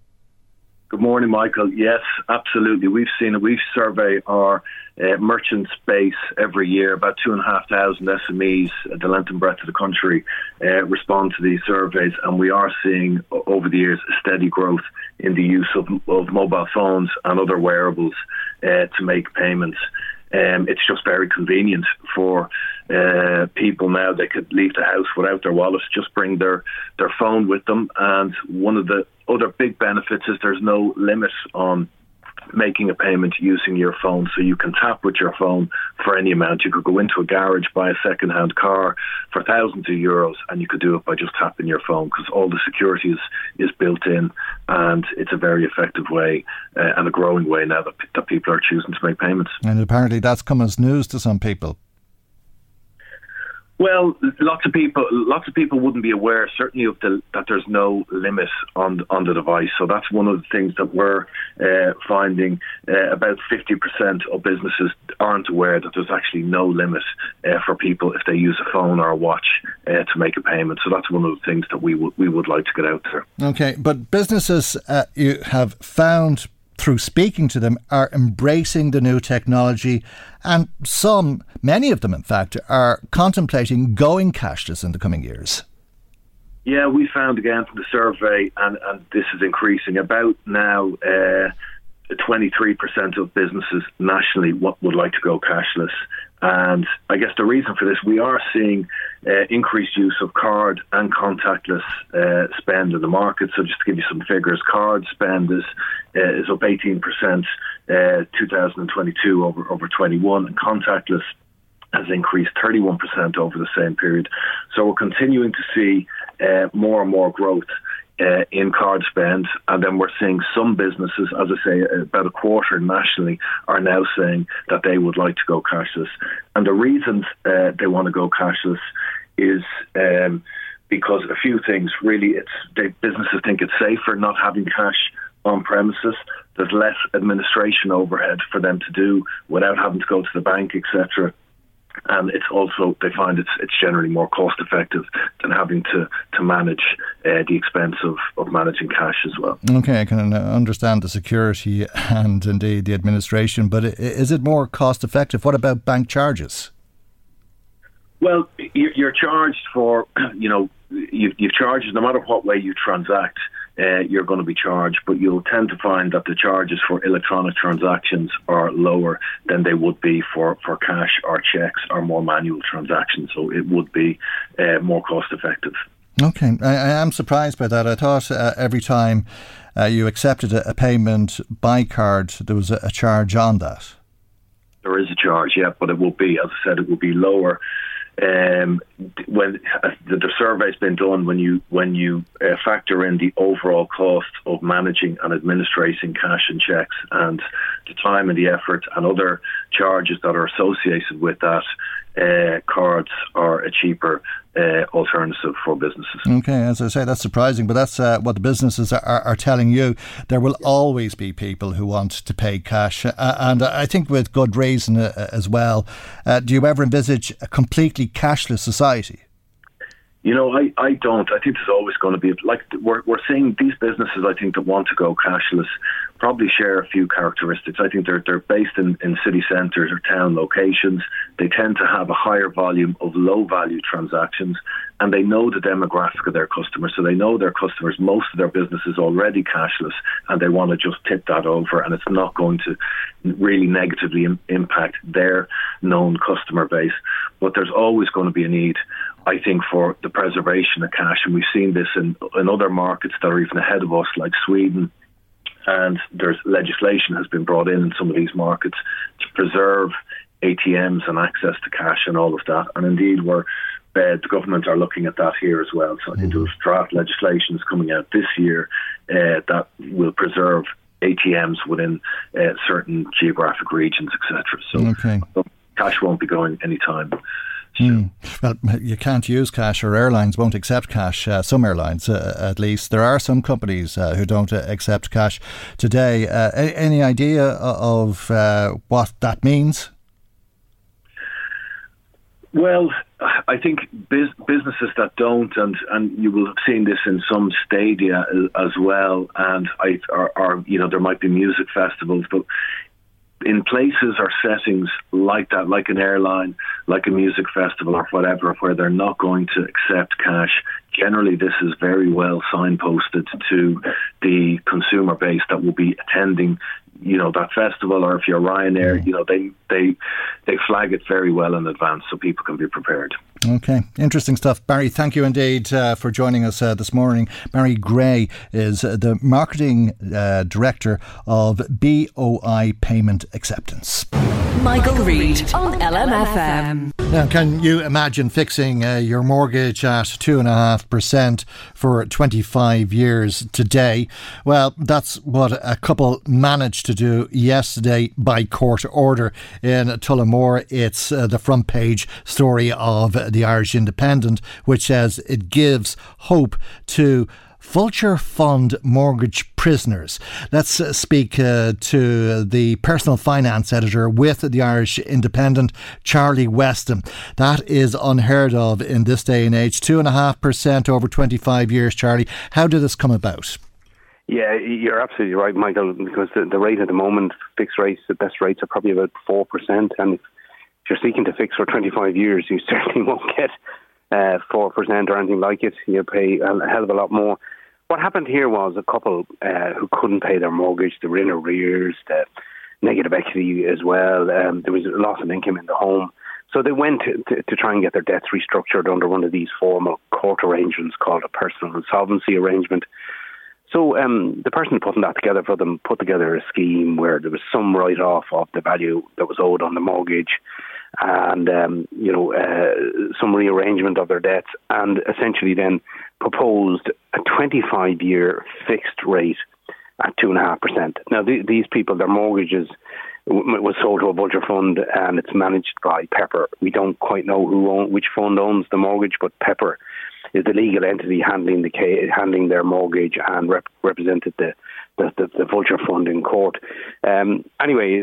S7: Good morning, Michael. Yes, absolutely. We've seen it. We survey our uh, merchant space every year. About two and a half thousand SMEs the length and breadth of the country uh, respond to these surveys, and we are seeing over the years a steady growth in the use of, of mobile phones and other wearables uh, to make payments. Um, it's just very convenient for uh, people now. They could leave the house without their wallets, just bring their, their phone with them. And one of the other big benefits is there's no limit on making a payment using your phone. So you can tap with your phone for any amount. You could go into a garage, buy a second hand car for thousands of euros, and you could do it by just tapping your phone because all the security is, is built in and it's a very effective way uh, and a growing way now that, that people are choosing to make payments.
S2: And apparently that's come as news to some people.
S7: Well, lots of people, lots of people wouldn't be aware, certainly of the, that there's no limit on on the device. So that's one of the things that we're uh, finding. Uh, about 50% of businesses aren't aware that there's actually no limit uh, for people if they use a phone or a watch uh, to make a payment. So that's one of the things that we would we would like to get out there.
S2: Okay, but businesses uh, you have found through speaking to them, are embracing the new technology. And some, many of them, in fact, are contemplating going cashless in the coming years.
S7: Yeah, we found again from the survey, and, and this is increasing about now. Uh, 23% of businesses nationally would like to go cashless. And I guess the reason for this, we are seeing uh, increased use of card and contactless uh, spend in the market. So just to give you some figures, card spend is uh, is up 18% uh, 2022 over over 21, and contactless has increased 31% over the same period. So we're continuing to see uh, more and more growth uh, in card spend, and then we're seeing some businesses, as I say, about a quarter nationally, are now saying that they would like to go cashless. And the reasons uh, they want to go cashless is um, because a few things. Really, it's they, businesses think it's safer not having cash on premises. There's less administration overhead for them to do without having to go to the bank, etc and it's also they find it's it's generally more cost effective than having to to manage uh, the expense of, of managing cash as well.
S2: Okay, I can understand the security <laughs> and indeed the administration, but is it more cost effective? What about bank charges?
S7: Well, you're charged for <clears throat> you know you, you've charged no matter what way you transact uh, you're going to be charged, but you'll tend to find that the charges for electronic transactions are lower than they would be for, for cash or checks or more manual transactions. So it would be uh, more cost effective.
S2: Okay, I, I, am surprised by that. I thought uh, every time uh, you accepted a, a, payment by card, there was a, a charge on that.
S7: There is a charge, yeah, but it will be, as I said, it will be lower um, when uh, the, survey's been done, when you when you uh, factor in the overall cost of managing and administrating cash and checks, and the time and the effort and other charges that are associated with that, uh, cards are a cheaper uh, alternative for businesses.
S2: Okay, as I say, that's surprising, but that's uh, what the businesses are, are, telling you. There will always be people who want to pay cash, uh, and I think with good reason uh, as well. Uh, do you ever envisage a completely cashless society?
S7: You know, I, I don't. I think there's always going to be like we're we're seeing these businesses. I think that want to go cashless probably share a few characteristics. I think they're they're based in, in city centres or town locations. They tend to have a higher volume of low value transactions, and they know the demographic of their customers. So they know their customers. Most of their business is already cashless, and they want to just tip that over, and it's not going to really negatively Im- impact their known customer base. But there's always going to be a need I think, for the preservation of cash. And we've seen this in, in other markets that are even ahead of us, like Sweden. And there's legislation has been brought in in some of these markets to preserve ATMs and access to cash and all of that. And indeed, we're uh, the government are looking at that here as well. So I think mm-hmm. there's draft legislation is coming out this year uh, that will preserve ATMs within uh, certain geographic regions, etc. So,
S2: okay.
S7: so cash won't be going anytime.
S2: Mm. Well, you can't use cash, or airlines won't accept cash. Uh, some airlines, uh, at least. There are some companies uh, who don't uh, accept cash today. Uh, any idea of uh, what that means?
S7: Well, I think biz- businesses that don't, and, and you will have seen this in some stadia as well, and I, are you know there might be music festivals, but in places or settings like that, like an airline, like a music festival or whatever, where they're not going to accept cash, generally this is very well signposted to the consumer base that will be attending you know that festival or if you're Ryanair, mm. you know they they they flag it very well in advance so people can be prepared.
S2: Okay, interesting stuff, Barry. Thank you indeed uh, for joining us uh, this morning. Barry Gray is uh, the marketing uh, director of BOI Payment Acceptance.
S5: Michael, Reade on LMFM.
S2: Now, can you imagine fixing uh, your mortgage at 2.5% for 25 years today? Well, that's what a couple managed to do yesterday by court order in Tullamore. It's uh, the front page story of the Irish Independent, which says it gives hope to Vulture Fund mortgage prisoners. Let's uh, speak uh, to the personal finance editor with the Irish Independent, Charlie Weston. That is unheard of in this day and age. 2.5% over 25 years, Charlie. How did this come about?
S8: Yeah, you're absolutely right, Michael, because the, the rate at the moment, fixed rates, the best rates are probably about 4%. And you're seeking to fix for 25 years, you <laughs> certainly won't get uh, four uh, percent or anything like it. You pay a hell of a lot more. What happened here was a couple uh, who couldn't pay their mortgage, they were in arrears, the negative equity as well. Um, there was a loss of income in the home. So they went to, to, to, try and get their debts restructured under one of these formal court arrangements called a personal insolvency arrangement. So um, the person putting that together for them put together a scheme where there was some write off of the value that was owed on the mortgage, and um, you know uh, some rearrangement of their debts, and essentially then proposed a 25 year fixed rate at 2.5%. Now, th- these people, their mortgages w- was sold to a Vulture fund and it's managed by Pepper. We don't quite know who own, which fund owns the mortgage, but Pepper is the legal entity handling the handling their mortgage and rep- represented the the, the, the, Vulture Fund in court. Um, anyway,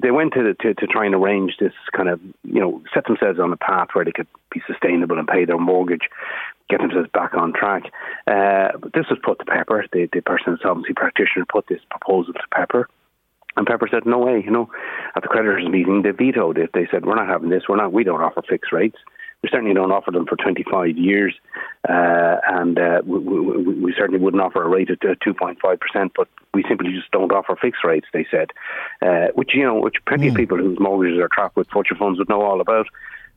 S8: they went to, to, to try and arrange this kind of, you know, set themselves on a path where they could be sustainable and pay their mortgage, get themselves back on track. Uh, but this was put to Pepper. The, the personal insolvency practitioner put this proposal to Pepper. And Pepper said, "No way, you know." At the creditors' meeting, they vetoed it. They said, "We're not having this. We're not. We don't offer fixed rates." We certainly don't offer them for 25 years, uh, and uh, we, we, we, certainly wouldn't offer a rate at 2.5%, but we simply just don't offer fixed rates, they said, uh, which, you know, which plenty mm. of hmm. people whose mortgages are trapped with Vulture funds would know all about.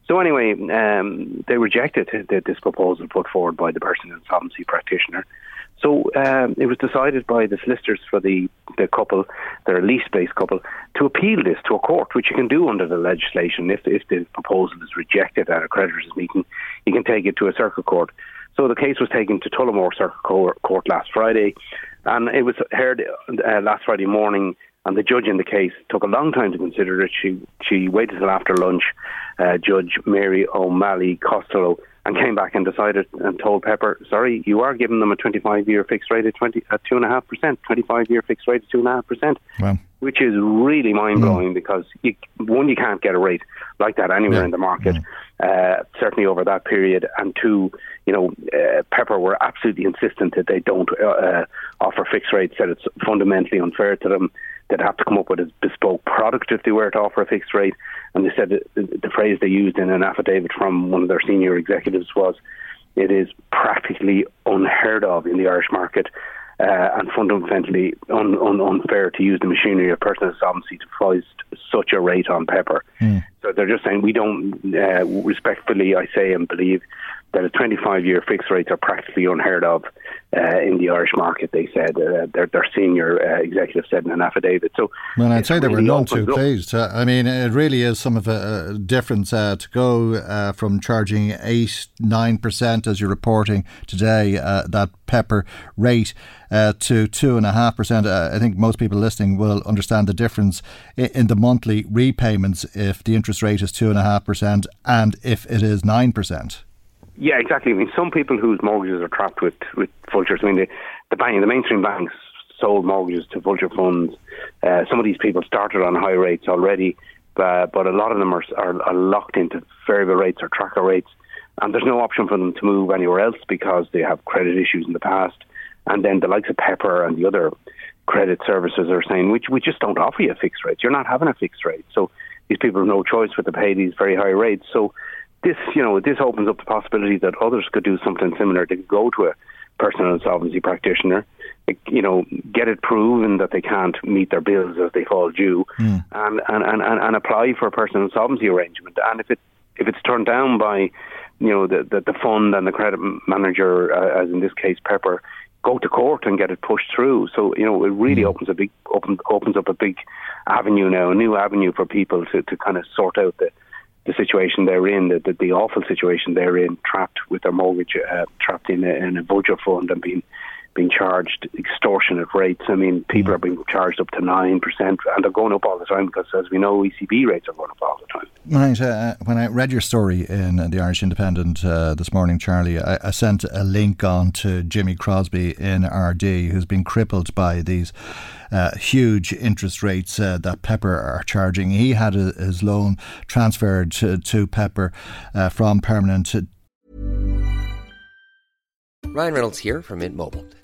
S8: So anyway, um, they rejected this proposal put forward by the person insolvency practitioner. So um, it was decided by the solicitors for the, the couple, their Laois-based couple, to appeal this to a court, which you can do under the legislation. If, if the proposal is rejected at a creditors' meeting, you can take it to a circuit court. So the case was taken to Tullamore Circuit Court last Friday, and it was heard uh, last Friday morning. And the judge in the case took a long time to consider it. She she waited till after lunch. Uh, judge Mary O'Malley Costello and came back and decided and told Pepper, sorry, you are giving them a 25 year fixed rate at 20 at two and a half percent, 25 year fixed rate at two and a half percent, which is really mind blowing mm. because you, one, you can't get a rate like that anywhere yeah. in the market, mm. uh, certainly over that period, and two, you know, uh, Pepper were absolutely insistent that they don't uh, uh offer fixed rates, that it's fundamentally unfair to them. They'd have to come up with a bespoke product if they were to offer a fixed rate. And they said the, phrase they used in an affidavit from one of their senior executives was, "It is practically unheard of in the Irish market." Uh, and fundamentally un, un, unfair to use the machinery of personal insolvency to foist such a rate on pepper. Mm. So they're just saying we don't, uh, respectfully, I say and believe that a 25 year fixed rates are practically unheard of. uh, in the Irish market. They said uh, their, their senior uh, executive said in an affidavit. So,
S2: well, I'd say they were none too pleased. Uh, I mean, it really is some of a, difference uh, to go uh, from charging eight nine percent as you're reporting today that pepper rate to two and a half percent. I think most people listening will understand the difference in, in the monthly repayments if the interest rate is two and a half percent and if it is nine percent.
S8: Yeah, exactly. I mean, some people whose mortgages are trapped with with vultures. I mean, the the bank, the mainstream banks sold mortgages to vulture funds. Uh, some of these people started on high rates already, uh, but a lot of them are, are, are locked into variable rates or tracker rates, and there's no option for them to move anywhere else because they have credit issues in the past. And then the likes of Pepper and the other credit services are saying, we, we just don't offer you fixed rate. You're not having a fixed rate. So these people have no choice but to pay these very high rates. So this, you know, this opens up the possibility that others could do something similar. They could go to a personal insolvency practitioner, you know, get it proven that they can't meet their bills as they fall due, mm. and, and, and, and apply for a personal insolvency arrangement. And if it if it's turned down by, you know, the the, the fund and the credit manager, uh, as in this case Pepper, go to court and get it pushed through. So you know, it really mm. opens a big open, opens up a big avenue now, a new avenue for people to, to kind of sort out the the situation they're in, the, the, the awful situation they're in, trapped with their mortgage, uh, trapped in a, in a vulture fund and being being charged extortionate rates. I mean, people mm. are being charged up to 9%, and they're going up all the time because, as we know, ECB rates are going up all the time.
S2: Right. Uh, when I read your story in the Irish Independent uh, this morning, Charlie, I, I, sent a link on to Jimmy Crosby in Ardee, who's been crippled by these uh, huge interest rates uh, that Pepper are charging. He had a, his loan transferred to, to Pepper uh, from permanent to.
S9: Ryan Reynolds here from Mint Mobile.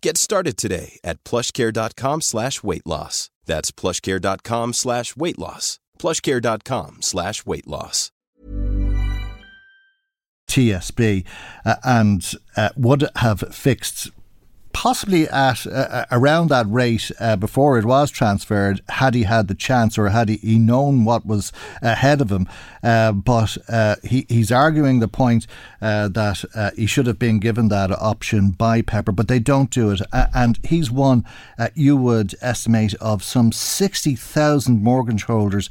S10: Get started today at plushcare.com slash weight loss. That's plushcare.com slash weight loss. Plushcare.com slash weight loss.
S2: TSB uh, and uh, would have fixed possibly at uh, around that rate uh, before it was transferred, had he had the chance or had he, known what was ahead of him. Uh, but uh, he, he's arguing the point uh, that uh, he should have been given that option by Pepper, but they don't do it. and he's one, you would estimate, of some 60,000 mortgage holders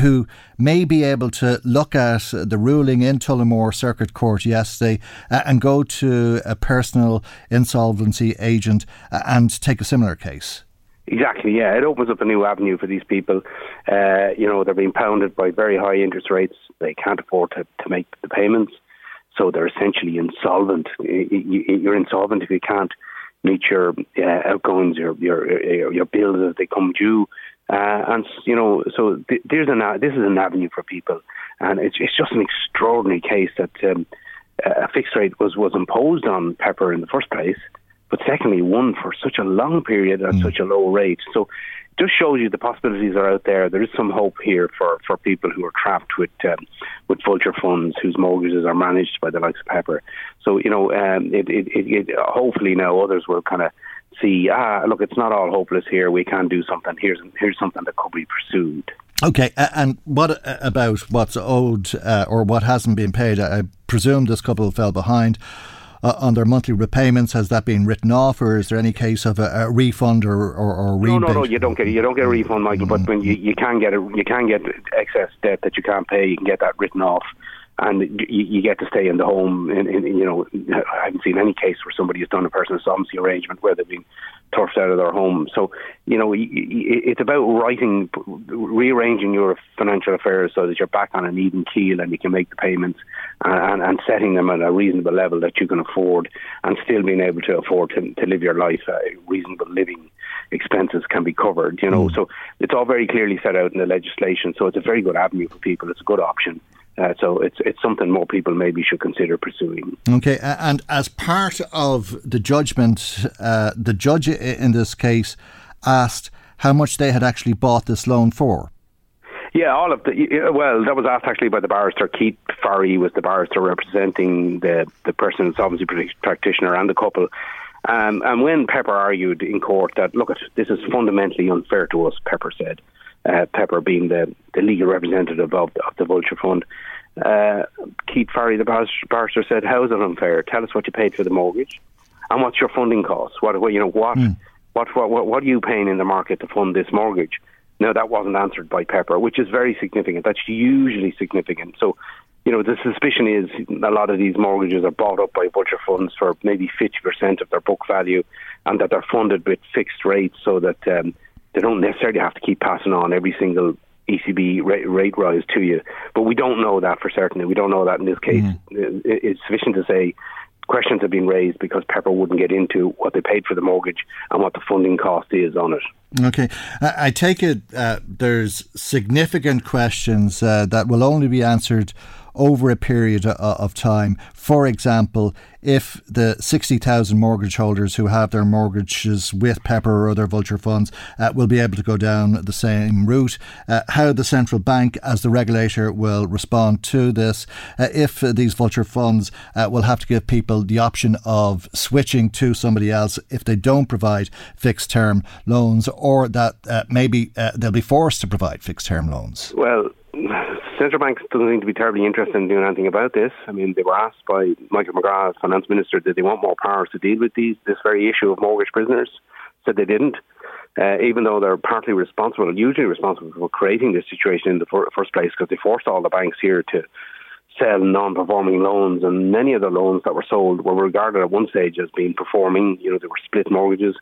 S2: who may be able to look at the ruling in Tullamore Circuit Court yesterday and go to a personal insolvency agent and take a similar case.
S8: Exactly, yeah. It opens up a new avenue for these people. Uh, you know, they're being pounded by very high interest rates. They can't afford to, to make the payments. So they're essentially insolvent. You're insolvent if you can't meet your uh, outgoings, your, your your bills as they come due. Uh, and you know, so th- there's an this is an avenue for people, and it's it's just an extraordinary case that um, a fixed rate was was imposed on Pepper in the first place, but secondly, one for such a long period at mm. such a low rate. So it just shows you the possibilities are out there. There is some hope here for, for people who are trapped with um, with vulture funds whose mortgages are managed by the likes of Pepper. So you know, um, it, it, it, it hopefully now others will kind of see, ah, look, it's not all hopeless here. We can do something. Here's here's something that could be pursued.
S2: Okay, and what about what's owed uh, or what hasn't been paid? I presume this couple fell behind. Uh, on their monthly repayments, has that been written off, or is there any case of a, a refund or, or, or rebate?
S8: No, no, no. You don't get you don't get a refund, Michael. But when you, you can get a, you can get excess debt that you can't pay, you can get that written off and you, you, get to stay in the home. In, in, you know, I haven't seen any case where somebody has done a personal solvency arrangement where they've been turfed out of their home. So, you know, it's about writing, rearranging your financial affairs so that you're back on an even keel and you can make the payments and, and setting them at a reasonable level that you can afford and still being able to afford to, to live your life, uh, reasonable living expenses can be covered, you know. Mm. So it's all very clearly set out in the legislation. So it's a very good avenue for people. It's a good option. Uh, so it's it's something more people maybe should consider pursuing.
S2: Okay, and as part of the judgment, uh, the judge in this case asked how much they had actually bought this loan for.
S8: Yeah, all of the well, that was asked actually by the barrister Keith Farry was the barrister representing the the person, insolvency practitioner, and the couple. Um, and when Pepper argued in court that look, this is fundamentally unfair to us, Pepper said uh, Pepper being the, the legal representative of the, of the Vulture Fund. Uh, Keith Farry, the barrister, said, "How is it unfair? Tell us what you paid for the mortgage, and what's your funding costs. What, what you know, what, mm. what, what, what, what are you paying in the market to fund this mortgage?" No, that wasn't answered by Pepper, which is very significant. That's hugely significant. So, you know, the suspicion is a lot of these mortgages are bought up by Vulture funds for maybe 50% of their book value and that they're funded with fixed rates so that um, they don't necessarily have to keep passing on every single ECB rate, rate rise to you. But we don't know that for certain. We don't know that in this case. Mm. It's sufficient to say questions have been raised because Pepper wouldn't get into what they paid for the mortgage and what the funding cost is on it.
S2: Okay, I take it uh, there's significant questions uh, that will only be answered over a period of time. For example, if the 60,000 mortgage holders who have their mortgages with Pepper or other vulture funds uh, will be able to go down the same route, uh, how the central bank, as the regulator, will respond to this, uh, if these vulture funds uh, will have to give people the option of switching to somebody else if they don't provide fixed term loans, or that uh, maybe uh, they'll be forced to provide fixed term loans.
S8: Well, central banks doesn't seem to be terribly interested in doing anything about this. I mean, they were asked by Michael McGrath, finance minister, did they want more powers to deal with these this very issue of mortgage prisoners? Said they didn't. Uh, even though they're partly responsible, usually responsible for creating this situation in the fir- first place, because they forced all the banks here to sell non-performing loans, and many of the loans that were sold were regarded at one stage as being performing. You know, they were split mortgages.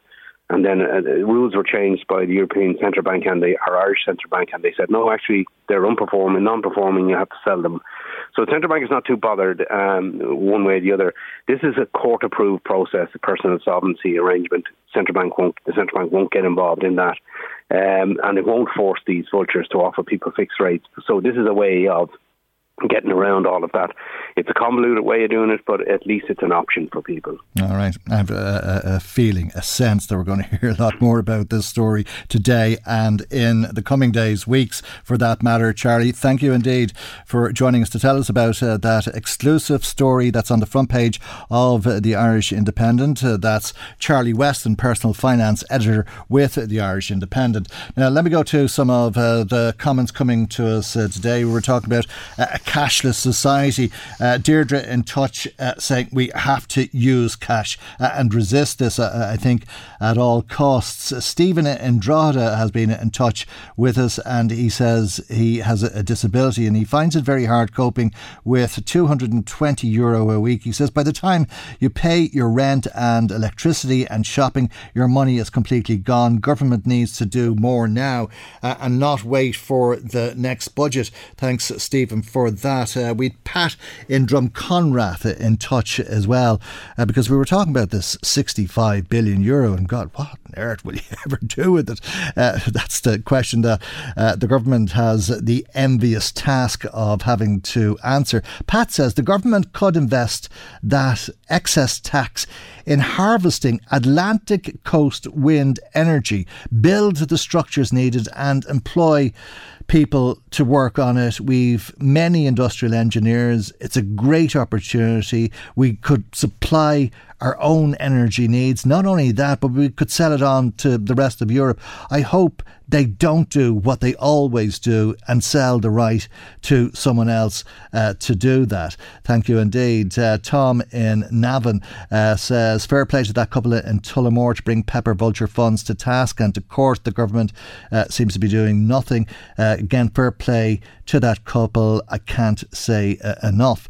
S8: And then uh, the rules were changed by the European Central Bank and the Irish Central Bank, and they said, no, actually, they're unperforming, non-performing. You have to sell them. So the central bank is not too bothered um, one way or the other. This is a court-approved process, a personal solvency arrangement. Central bank won't, the central bank won't get involved in that, um, and it won't force these vultures to offer people fixed rates. So this is a way of getting around all of that. It's a convoluted way of doing it, but at least it's an option for people.
S2: All right. I have a, a, feeling, a sense that we're going <laughs> to hear a lot more about this story today and in the coming days, weeks for that matter. Charlie, thank you indeed for joining us to tell us about uh, that exclusive story that's on the front page of uh, the Irish Independent. Uh, that's Charlie Weston, personal finance editor with the Irish Independent. Now, let me go to some of uh, the comments coming to us uh, today. We were talking about a cashless society. Uh, Deirdre in touch uh, saying we have to use cash uh, and resist this, uh, I think, at all costs. Stephen in Drogheda has been in touch with us and he says he has a, a disability and he finds it very hard coping with 220 euro a week. He says by the time you pay your rent and electricity and shopping, your money is completely gone. Government needs to do more now uh, and not wait for the next budget. Thanks, Stephen, for that. Uh, we'd Pat in Drumconrath in touch as well, uh, because we were talking about this 65 billion euro, and God, what on earth will <laughs> you ever do with it? Uh, <laughs> that's the question that uh, the government has the envious task of having to answer. Pat says the government could invest that excess tax in harvesting Atlantic coast wind energy, build the structures needed, and employ people to work on it. We've many industrial engineers. It's a great opportunity. We could supply our own energy needs. Not only that, but we could sell it on to the rest of Europe. I hope they don't do what they always do and sell the right to someone else uh, to do that. Thank you indeed. Uh, Tom in Navan uh, says, Fair play to that couple in Tullamore to bring Pepper Vulture funds to task and to court. The government uh, seems to be doing nothing. Uh, again, fair play to that couple. I can't say uh, enough.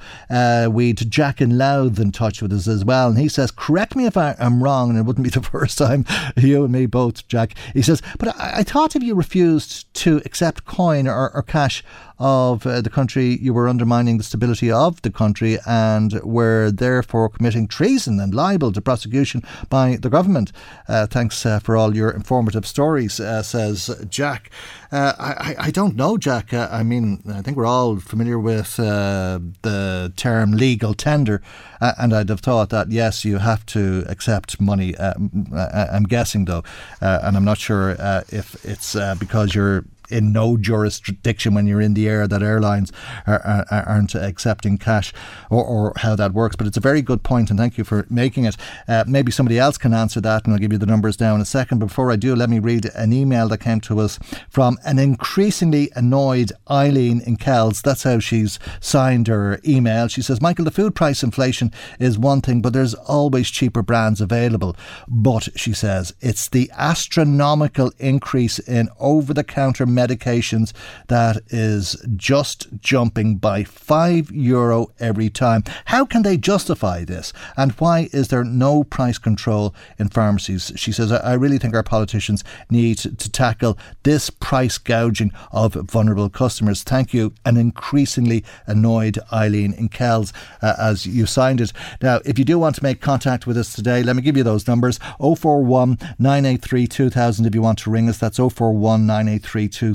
S2: We'd Jack in Louth in touch with us as well, and he says, "Correct me if I am wrong, and it wouldn't be <laughs> the first time <laughs> you and me both, Jack." He says, "But I, I thought if you refused to accept coin or, or cash of uh, the country, you were undermining the stability of the country and were therefore committing treason and liable to prosecution by the government. Uh, thanks uh, for all your informative stories, uh, says Jack. Uh, I, I don't know, Jack. Uh, I mean, I think we're all familiar with the term legal tender, and I'd have thought that, yes, you have to accept money. I'm guessing, though, and I'm not sure if it's because you're in no jurisdiction when you're in the air that airlines are, are, not accepting cash or, or, how that works. But it's a very good point, and thank you for making it. Uh, maybe somebody else can answer that, and I'll give you the numbers now in a second. Before I do, let me read an email that came to us from an increasingly annoyed Eileen in Kells. That's how she's signed her email. She says, Michael, the food price inflation is one thing, but there's always cheaper brands available. But, she says, it's the astronomical increase in over the counter medications that is just jumping by five euro every time. How can they justify this? And why is there no price control in pharmacies? She says, I really think our politicians need to tackle this price gouging of vulnerable customers. Thank you. An increasingly annoyed Eileen in Kells uh, as you signed it. Now, if you do want to make contact with us today, let me give you those numbers 041 983 2000 if you want to ring us. That's 041 983 2000.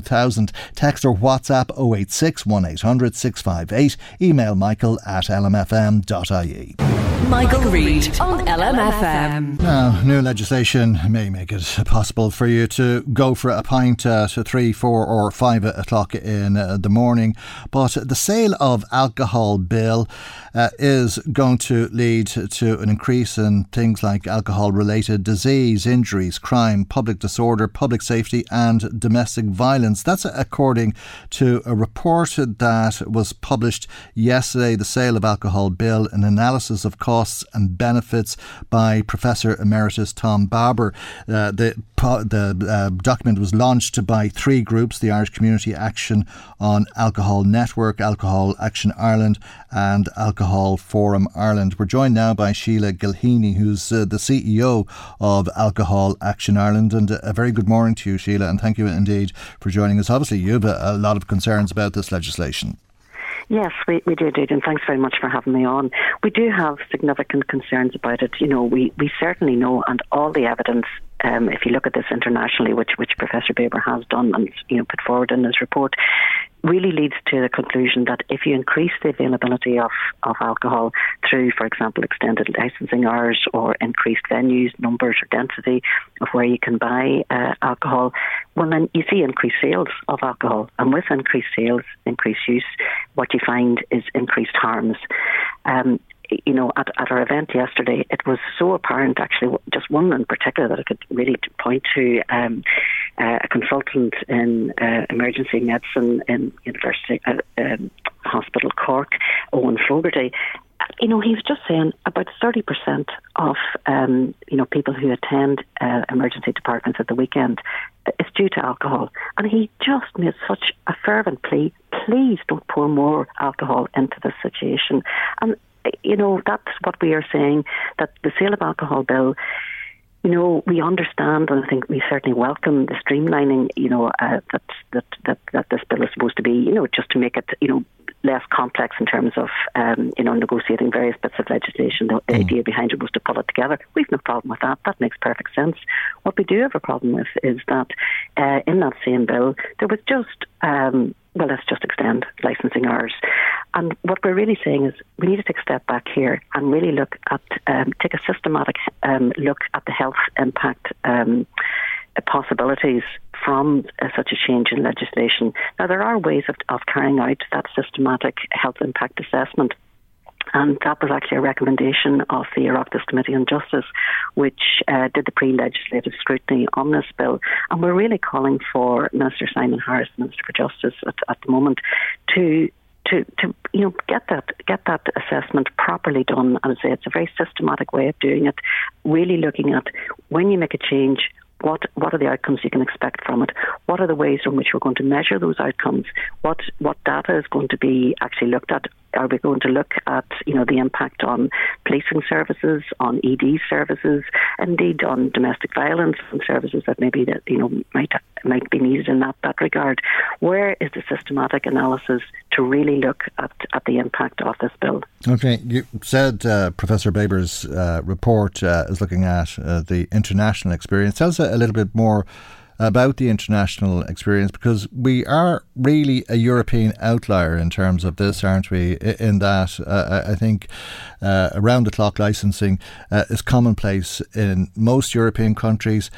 S2: Text or WhatsApp 086 1800 658. Email michael at lmfm.ie.
S5: Michael Reade on LMFM.
S2: Now, new legislation may make it possible for you to go for a pint at three, four, or five o'clock in the morning, but the sale of alcohol bill uh, is going to lead to an increase in things like alcohol-related disease, injuries, crime, public disorder, public safety, and domestic violence. That's according to a report that was published yesterday. The sale of alcohol bill, an analysis of costs and benefits by Professor Emeritus Tom Babor. Uh, the the uh, document was launched by three groups the Irish Community Action on Alcohol Network, Alcohol Action Ireland, and Alcohol Forum Ireland. We're joined now by Sheila Gilheany, who's uh, the CEO of Alcohol Action Ireland. And a very good morning to you, Sheila, and thank you indeed for joining us. Obviously, you have a, a lot of concerns about this legislation.
S11: Yes, we, we do, dude, and thanks very much for having me on. We do have significant concerns about it. You know, we, we certainly know, and all the evidence um, if you look at this internationally, which which Professor Babor has done and you know put forward in his report, really leads to the conclusion that if you increase the availability of, of alcohol through, for example, extended licensing hours or increased venues, numbers or density of where you can buy uh, alcohol, well, then you see increased sales of alcohol. And with increased sales, increased use, what you find is increased harms. Um, you know, at, at our event yesterday, it was so apparent, actually, just one in particular that I could really point to um, uh, a consultant in uh, emergency medicine in University uh, um, Hospital Cork, Owen Fogarty. You know, he was just saying about 30% of, um, you know, people who attend uh, emergency departments at the weekend is due to alcohol. And he just made such a fervent plea, please don't pour more alcohol into this situation. And you know, that's what we are saying that the sale of alcohol bill you know, we understand, and I think we certainly welcome the streamlining. You know, uh, that that that that this bill is supposed to be. You know, just to make it, you know, less complex in terms of, um, you know, negotiating various bits of legislation. The mm. idea behind it was to pull it together. We've no problem with that. That makes perfect sense. What we do have a problem with is that uh, in that same bill there was just um, well, let's just extend licensing hours. And what we're really saying is we need to take a step back here and really look at, um, take a systematic um, look at the health impact um, possibilities from uh, such a change in legislation. Now, there are ways of, of carrying out that systematic health impact assessment. And that was actually a recommendation of the Oireachtas Committee on Justice, which uh, did the pre-legislative scrutiny on this bill. And we're really calling for Minister Simon Harris, Minister for Justice at, at the moment, to to, to you know get that get that assessment properly done. And say it's a very systematic way of doing it. Really looking at when you make a change, what what are the outcomes you can expect from it? What are the ways in which we're going to measure those outcomes? What what data is going to be actually looked at? Are we going to look at you know the impact on policing services, on ED services, indeed on domestic violence and services that maybe that you know might might be needed in that that regard? Where is the systematic analysis to really look at, at the impact of this bill?
S2: Okay, you said uh, Professor Babor's uh, report uh, is looking at uh, the international experience. Tell us a, a little bit more about the international experience because we are really a European outlier in terms of this, aren't we? In that, uh, I think uh, around the clock licensing uh, is commonplace in most European countries,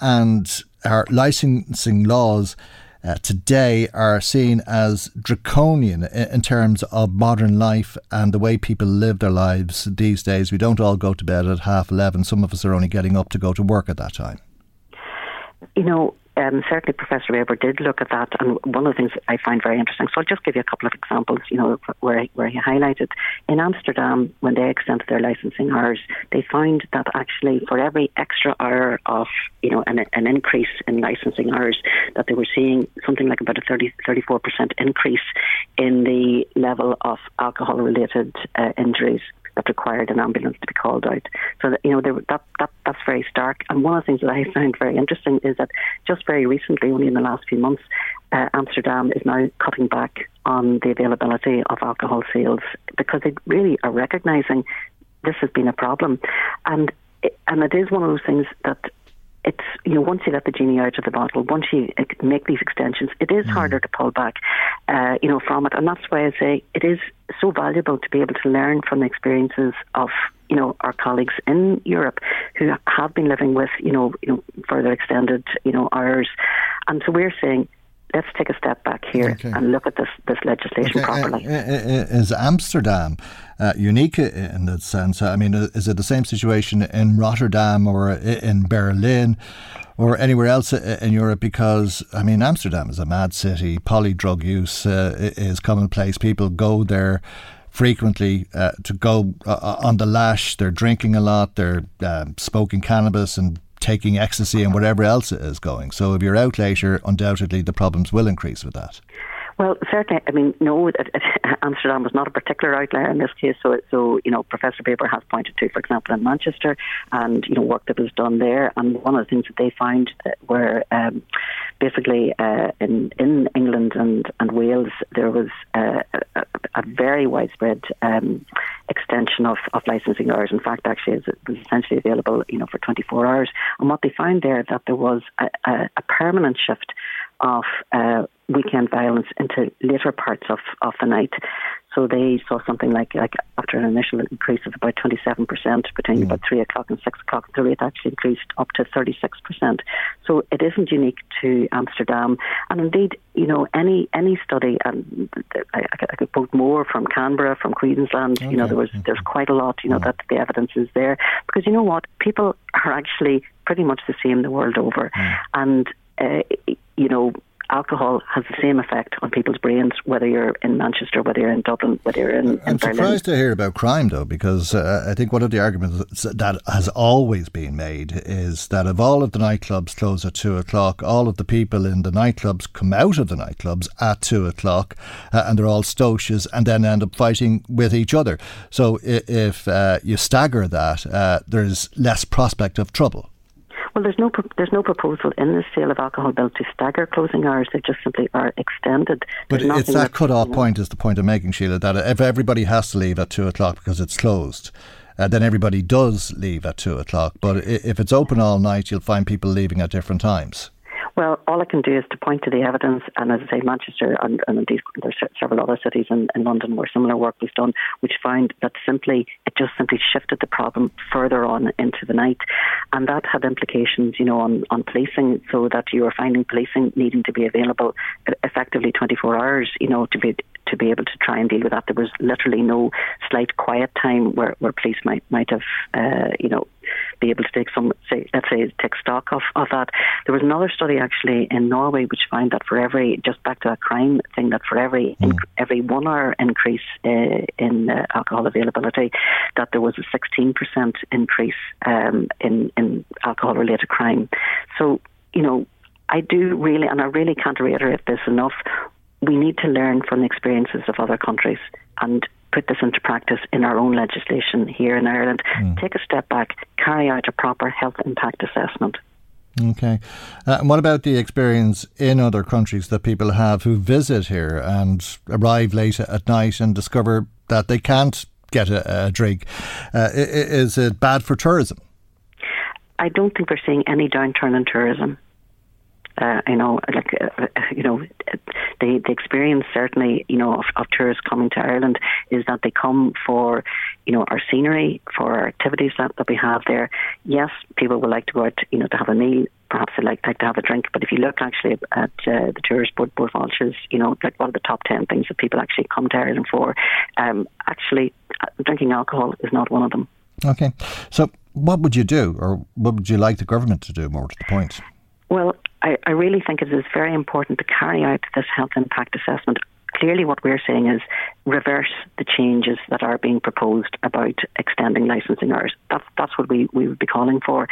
S2: and our licensing laws. Uh, today are seen as draconian in, in, terms of modern life and the way people live their lives these days. We don't all go to bed at half 11. Some of us are only getting up to go to work at that time
S11: you know, um, certainly Professor Babor did look at that, and one of the things I find very interesting. So I'll just give you a couple of examples. You know, where where he highlighted in Amsterdam when they extended their licensing hours, they found that actually for every extra hour of you know an, an increase in licensing hours, that they were seeing something like about a 30, 34 percent increase in the level of alcohol related uh, injuries that required an ambulance to be called out. So that you know that that that's very stark. And one of the things that I <laughs> found very interesting is that just very recently, only in the last few months, uh, Amsterdam is now cutting back on the availability of alcohol sales because they really are recognising this has been a problem, and and it is one of those things that it's you know once you let the genie out of the bottle, once you make these extensions, it is mm. harder to pull back, uh, you know, from it, and that's why I say it is so valuable to be able to learn from the experiences of you know our colleagues in Europe who have been living with you know you know further extended you know hours, and so we're saying let's take a step back here okay. and look at this this legislation okay. properly. Uh, uh,
S2: uh, is Amsterdam uh, unique in that sense? I mean, is it the same situation in Rotterdam or in Berlin? Or anywhere else in Europe, because I mean, Amsterdam is a mad city. Poly drug use uh, is commonplace. People go there frequently uh, to go uh, on the lash. They're drinking a lot. They're uh, smoking cannabis and taking ecstasy and whatever else is going. So if you're out later, undoubtedly the problems will increase with that.
S11: Well, certainly. I mean, no, <laughs> Amsterdam was not a particular outlier in this case. So, so you know, Professor Babor has pointed to, for example, in Manchester, and you know, work that was done there. And one of the things that they found were um, basically uh, in in England and and Wales, there was uh, a, a, very widespread um, extension of, of licensing hours. In fact, actually, it was essentially available, you know, for 24 hours. And what they found there that there was a, a, a permanent shift of uh, weekend violence into later parts of, of the night. So they saw something like like after an initial increase of about 27% between mm. about 3 o'clock and 6 o'clock, the rate actually increased up to 36%. So it isn't unique to Amsterdam. And indeed, you know, any any study, and I, I could quote more from Canberra, from Queensland, okay. you know, there was there's quite a lot, you know, that the evidence is there. Because you know what? People are actually pretty much the same the world over. Mm. And, uh, you know, alcohol has the same effect on people's brains, whether you're in Manchester, whether you're in Dublin, whether you're in,
S2: I'm surprised to hear about crime, though, because uh, I think one of the arguments that has always been made is that if all of the nightclubs close at two o'clock, all of the people in the nightclubs come out of the nightclubs at two o'clock, uh, and they're all stoches, and then end up fighting with each other. So if uh, you stagger that, uh, there's less prospect of trouble.
S11: Well, there's no there's no proposal in the sale of alcohol bill to stagger closing hours. They just simply are extended.
S2: But it's that cut-off point is the point I'm making, Sheila. That if everybody has to leave at two o'clock because it's closed, uh, then everybody does leave at two o'clock. But if it's open all night, you'll find people leaving at different times.
S11: Well, all I can do is to point to the evidence, and as I say, Manchester and, and indeed there's several other cities in, in London where similar work was done, which found that simply it just simply shifted the problem further on into the night, and that had implications, you know, on, on policing, so that you were finding policing needing to be available effectively 24 hours, you know, to be to be able to try and deal with that. There was literally no slight quiet time where, where police might might have, uh, you know, be able to take some, say, let's say, take stock of, of that. There was another study actually in Norway which found that for every, just back to a crime thing, that for every mm. every one hour increase uh, in uh, alcohol availability, that there was a 16% increase um, in in alcohol related crime. So you know, I do really, and I really can't reiterate this enough we need to learn from the experiences of other countries and put this into practice in our own legislation here in Ireland. Mm. Take a step back, carry out a proper health impact assessment.
S2: Okay. Uh, and what about the experience in other countries that people have who visit here and arrive late at night and discover that they can't get a, a drink? Uh, is it bad for tourism?
S11: I don't think we're seeing any downturn in tourism. Uh, you know, like uh, you know, the the experience certainly, you know, of, of, tourists coming to Ireland is that they come for, you know, our scenery, for our activities that, that we have there. Yes, people would like to go out, you know, to have a meal. Perhaps they like, like to have a drink. But if you look actually at uh, the tourist board, Bord Fáilte, you know, like one of the top ten things that people actually come to Ireland for? Um, actually, uh, drinking alcohol is not one of them.
S2: Okay, so what would you do, or what would you like the government to do? More to the point.
S11: Well, I, I really think it is very important to carry out this health impact assessment clearly what we're saying is reverse the changes that are being proposed about extending licensing hours. That's that's what we, we would be calling for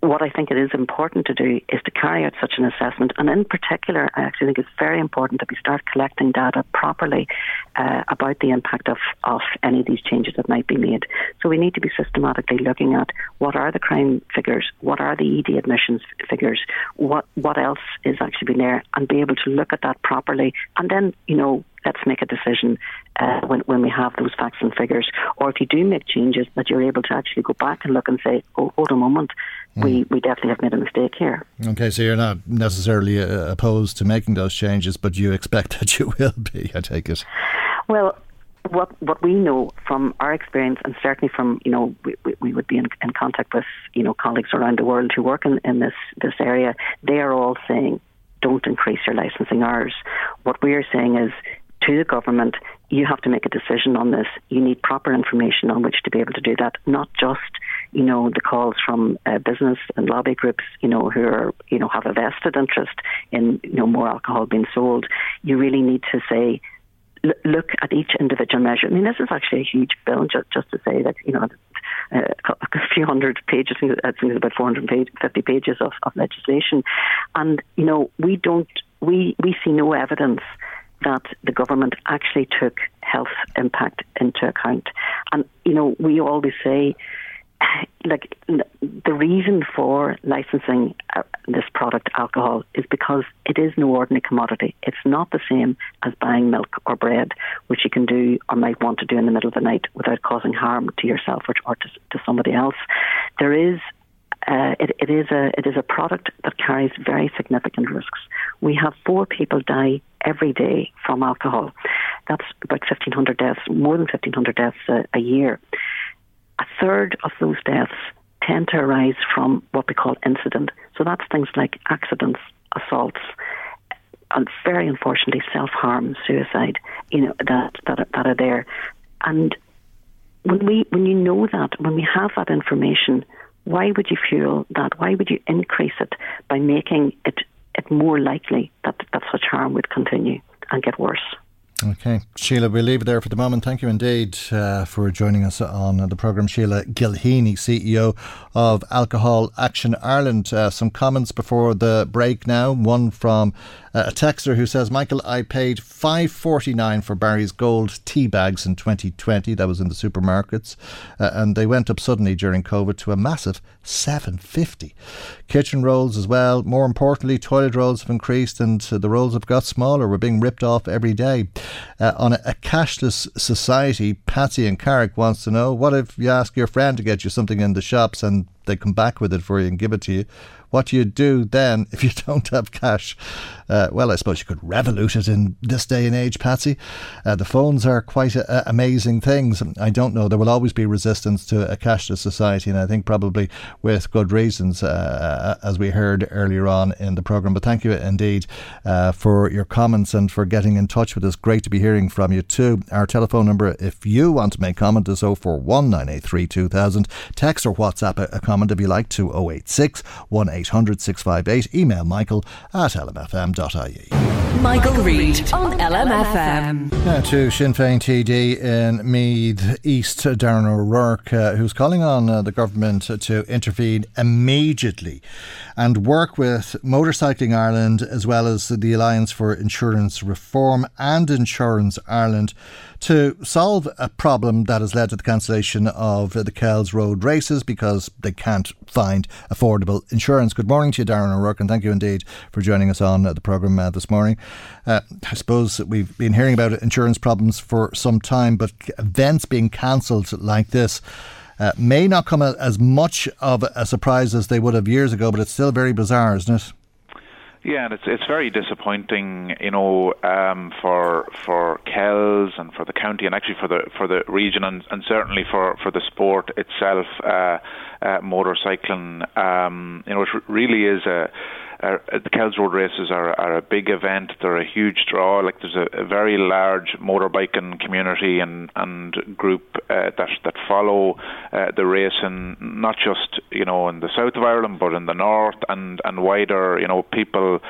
S11: what I think it is important to do is to carry out such an assessment. And in particular, I actually think it's very important that we start collecting data properly uh, about the impact of, of any of these changes that might be made. So we need to be systematically looking at what are the crime figures, what are the ED admissions figures, what, what else is actually been there, and be able to look at that properly. And then, you know, let's make a decision uh, when, when we have those facts and figures. Or if you do make changes, that you're able to actually go back and look and say, oh, hold a moment, mm. we, we definitely have made a mistake here.
S2: Okay, so you're not necessarily uh, opposed to making those changes, but you expect <laughs> that you will be, I take it.
S11: Well, what what we know from our experience, and certainly from you know we, we would be in, in contact with you know colleagues around the world who work in, in this this area. They are all saying, don't increase your licensing hours. What we are saying is to the government, you have to make a decision on this. You need proper information on which to be able to do that, not just you know the calls from uh, business and lobby groups, you know who are you know have a vested interest in you know more alcohol being sold. You really need to say look at each individual measure. I mean, this is actually a huge bill, just, just to say that, you know, uh, a few hundred pages, I think it's about 450 pages of, of legislation. And, you know, we don't, we, we see no evidence that the government actually took health impact into account. And, you know, we always say, <sighs> like the reason for licensing uh, this product alcohol is because it is no ordinary commodity. It's not the same as buying milk or bread, which you can do or might want to do in the middle of the night without causing harm to yourself or, to, to somebody else. There is uh, it, it is a it is a product that carries very significant risks. We have four people die every day from alcohol. That's about 1,500 deaths, more than 1,500 deaths a, a year. A third of those deaths tend to arise from what we call incident. So that's things like accidents, assaults, and very unfortunately self harm, suicide. You know that that that are there, and when we when you know that when we have that information why would you fuel that? Why would you increase it by making it, it more likely that, that such harm would continue and get worse?
S2: Okay, Sheila, we'll leave it there for the moment. Thank you indeed uh, for joining us on the programme. Sheila Gilheany, CEO of Alcohol Action Ireland. Uh, some comments before the break now. One from uh, a texter who says, Michael, I paid five forty nine for Barry's Gold tea bags in 2020. That was in the supermarkets, uh, and they went up suddenly during COVID to a massive 750. Kitchen rolls as well. More importantly, toilet rolls have increased, and uh, the rolls have got smaller. We're being ripped off every day. Uh, on a, a, cashless society, Patsy and Carrick wants to know: What if you ask your friend to get you something in the shops and they come back with it for you and give it to you. What do you do then if you <laughs> don't have cash? Uh, well, I suppose you could Revolut it in this day and age, Patsy. Uh, the phones are quite a, a amazing things. I don't know. There will always be resistance to a cashless society, and I think probably with good reasons, uh, as we heard earlier on in the programme. But thank you indeed uh, for your comments and for getting in touch with us. Great to be hearing from you too. Our telephone number, if you want to make comment, is 041 Text or WhatsApp a, a comment if you like to 086 18 800 658. Email michael at lmfm.ie.
S5: Michael, Reade on LMFM.
S2: Now to Sinn Féin TD in Meath East, Darren O'Rourke, uh, who's calling on uh, the government to intervene immediately and work with Motorcycling Ireland as well as the Alliance for Insurance Reform and Insurance Ireland to solve a problem that has led to the cancellation of the Kells Road races because they can't find affordable insurance. Good morning to you, Darren O'Rourke, and thank you indeed for joining us on the programme uh, this morning. Uh, I suppose we've been hearing about insurance problems for some time, but events being cancelled like this. Uh, may not come as much of a surprise as they would have years ago, but it's still very bizarre, isn't it?
S12: Yeah, and it's it's very disappointing, you know, um, for for Kells and for the county, and actually for the for the region, and, and certainly for, for the sport itself, uh, uh, motorcycling. Um, you know, it really is a uh, the Kells Road races are, are a big event. They're a huge draw. Like there's a, a very large motorbiking community and and group uh, that that follow uh, the racing, not just you know in the south of Ireland, but in the north and and wider. You know, people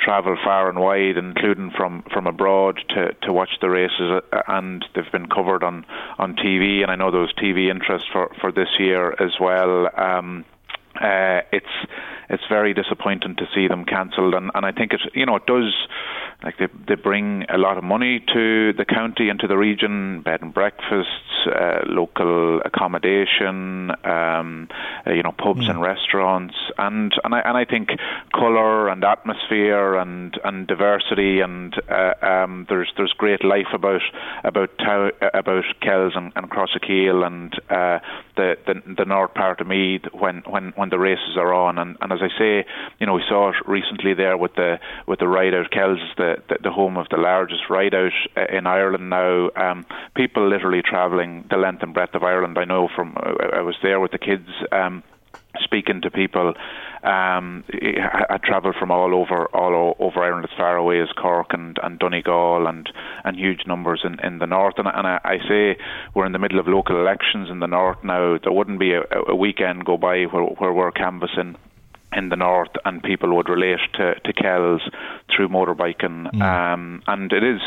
S12: travel far and wide, including from from abroad, to to watch the races, uh, and they've been covered on on TV. And I know there was TV interest for for this year as well. Um, uh, it's it's very disappointing to see them cancelled, and, and I think it you know it does like they they bring a lot of money to the county and to the region, bed and breakfasts, uh, local accommodation, um, uh, you know pubs mm. and restaurants, and and I and I think colour and atmosphere and and diversity and uh, um, there's there's great life about about Tow- about Kells and, and Crossakeel and uh, the, the the north part of Meath when when when the races are on, and, and as I say, you know we saw it recently there with the with the ride out Kells the the, the, home of the largest ride out uh, in Ireland now. Um, people literally travelling the length and breadth of Ireland. I know from uh, I was there with the kids. Um, speaking to people. Um, I, travelled from all over all over Ireland as far away as Cork and, and Donegal and and huge numbers in, in the north. And, and I, I say we're in the middle of local elections in the north now. There wouldn't be a, a weekend go by where, where we're canvassing in the north, and people would relate to, to Kells through motorbiking. Mm. Um, and it is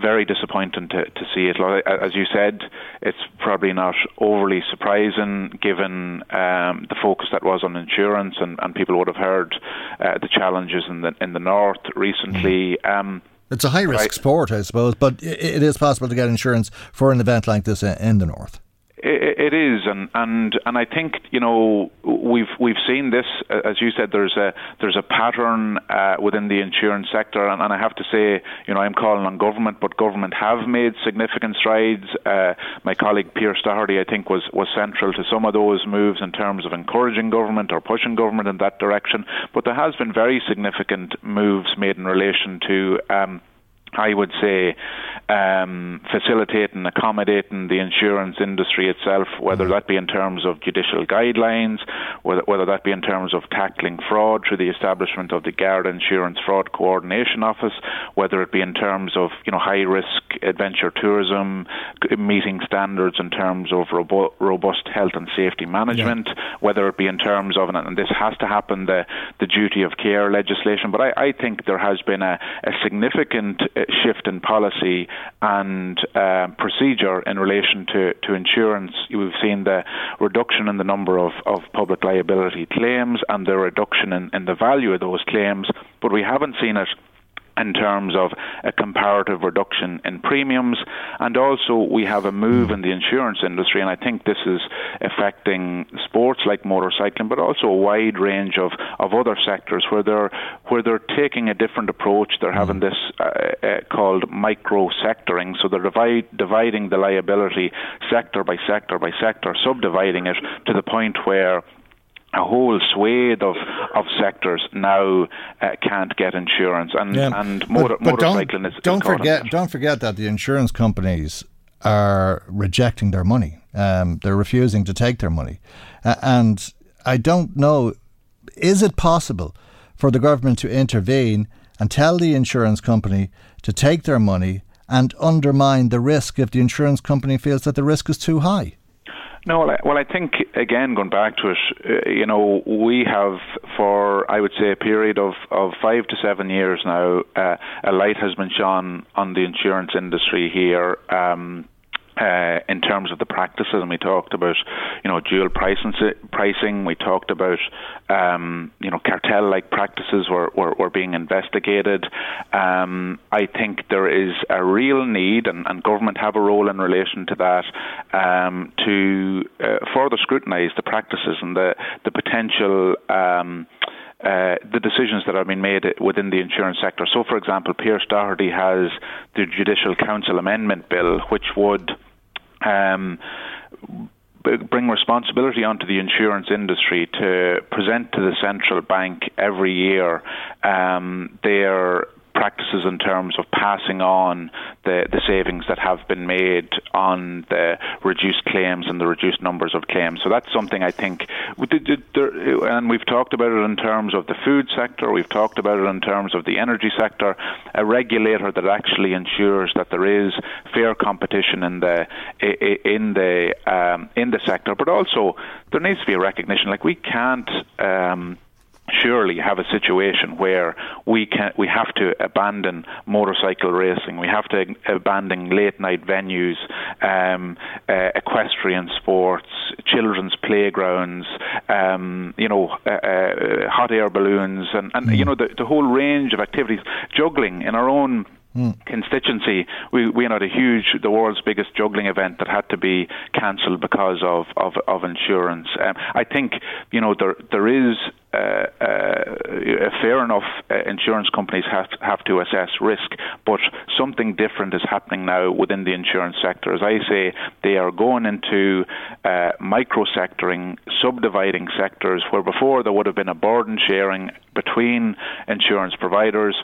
S12: very disappointing to, to see it. As you said, it's probably not overly surprising given um, the focus that was on insurance, and, and people would have heard uh, the challenges in the in the north recently. Mm. Um,
S2: it's a high risk sport, I suppose, but it is possible to get insurance for an event like this in the north.
S12: It is, and and and I think you know we've we've seen this, as you said. There's a there's a pattern uh, within the insurance sector, and, and I have to say, you know, I'm calling on government, but government have made significant strides. Uh, my colleague Pearse Doherty, I think, was was central to some of those moves in terms of encouraging government or pushing government in that direction. But there has been very significant moves made in relation to. Um, I would say um, facilitating, accommodating the insurance industry itself, whether mm. that be in terms of judicial guidelines, whether, whether that be in terms of tackling fraud through the establishment of the Garda Insurance Fraud Coordination Office, whether it be in terms of you know high risk adventure tourism, meeting standards in terms of robo- robust health and safety management, yeah. whether it be in terms of and this has to happen the the duty of care legislation. But I, I think there has been a, a significant uh, shift in policy and uh, procedure in relation to, to insurance. We've seen the reduction in the number of, of public liability claims and the reduction in, in the value of those claims, but we haven't seen it in terms of a comparative reduction in premiums. And also, we have a move in the insurance industry, and I think this is affecting sports like motorcycling, but also a wide range of, of other sectors where they're where they're taking a different approach. They're having this uh, uh, called micro sectoring, so they're divide, dividing the liability sector by sector by sector, subdividing it to the point where a whole swathe of, of sectors now uh, can't get insurance, and
S2: Yeah.
S12: and motor,
S2: but, but
S12: motorcycling
S2: don't,
S12: is, is
S2: don't forget don't forget that the insurance companies are rejecting their money. Um, they're refusing to take their money, uh, and I don't know. Is it possible for the government to intervene and tell the insurance company to take their money and undermine the risk if the insurance company feels that the risk is too high?
S12: No, well I, well, I think again going back to it, uh, you know, we have for I would say a period of, of five to seven years now, uh, a light has been shone on the insurance industry here. Um, uh, in terms of the practices, and we talked about, you know, dual pricing. Pricing. We talked about, um, you know, cartel-like practices were, were, were being investigated. Um, I think there is a real need, and, and government have a role in relation to that, um, to uh, further scrutinise the practices and the the potential. Um, uh, the decisions that are being made within the insurance sector. So, for example, Pearse Doherty has the Judicial Council Amendment Bill, which would um, bring responsibility onto the insurance industry to present to the central bank every year um, their practices in terms of passing on the, the savings that have been made on the reduced claims and the reduced numbers of claims. So that's something I think, and we've talked about it in terms of the food sector, we've talked about it in terms of the energy sector, a regulator that actually ensures that there is fair competition in the in the um, in the sector, but also there needs to be a recognition. Like we can't. Um, surely have a situation where we can we have to abandon motorcycle racing. We have to abandon late night venues um, uh, equestrian sports children's playgrounds um, you know uh, uh, hot air balloons and, and you know the, the whole range of activities juggling in our own constituency, we we had a huge, the world's biggest juggling event that had to be cancelled because of of, of insurance. Um, I think you know there there is uh, uh, fair enough. Uh, insurance companies have to, have to assess risk, but something different is happening now within the insurance sector. As I say, they are going into uh, micro sectoring, subdividing sectors where before there would have been a burden sharing between insurance providers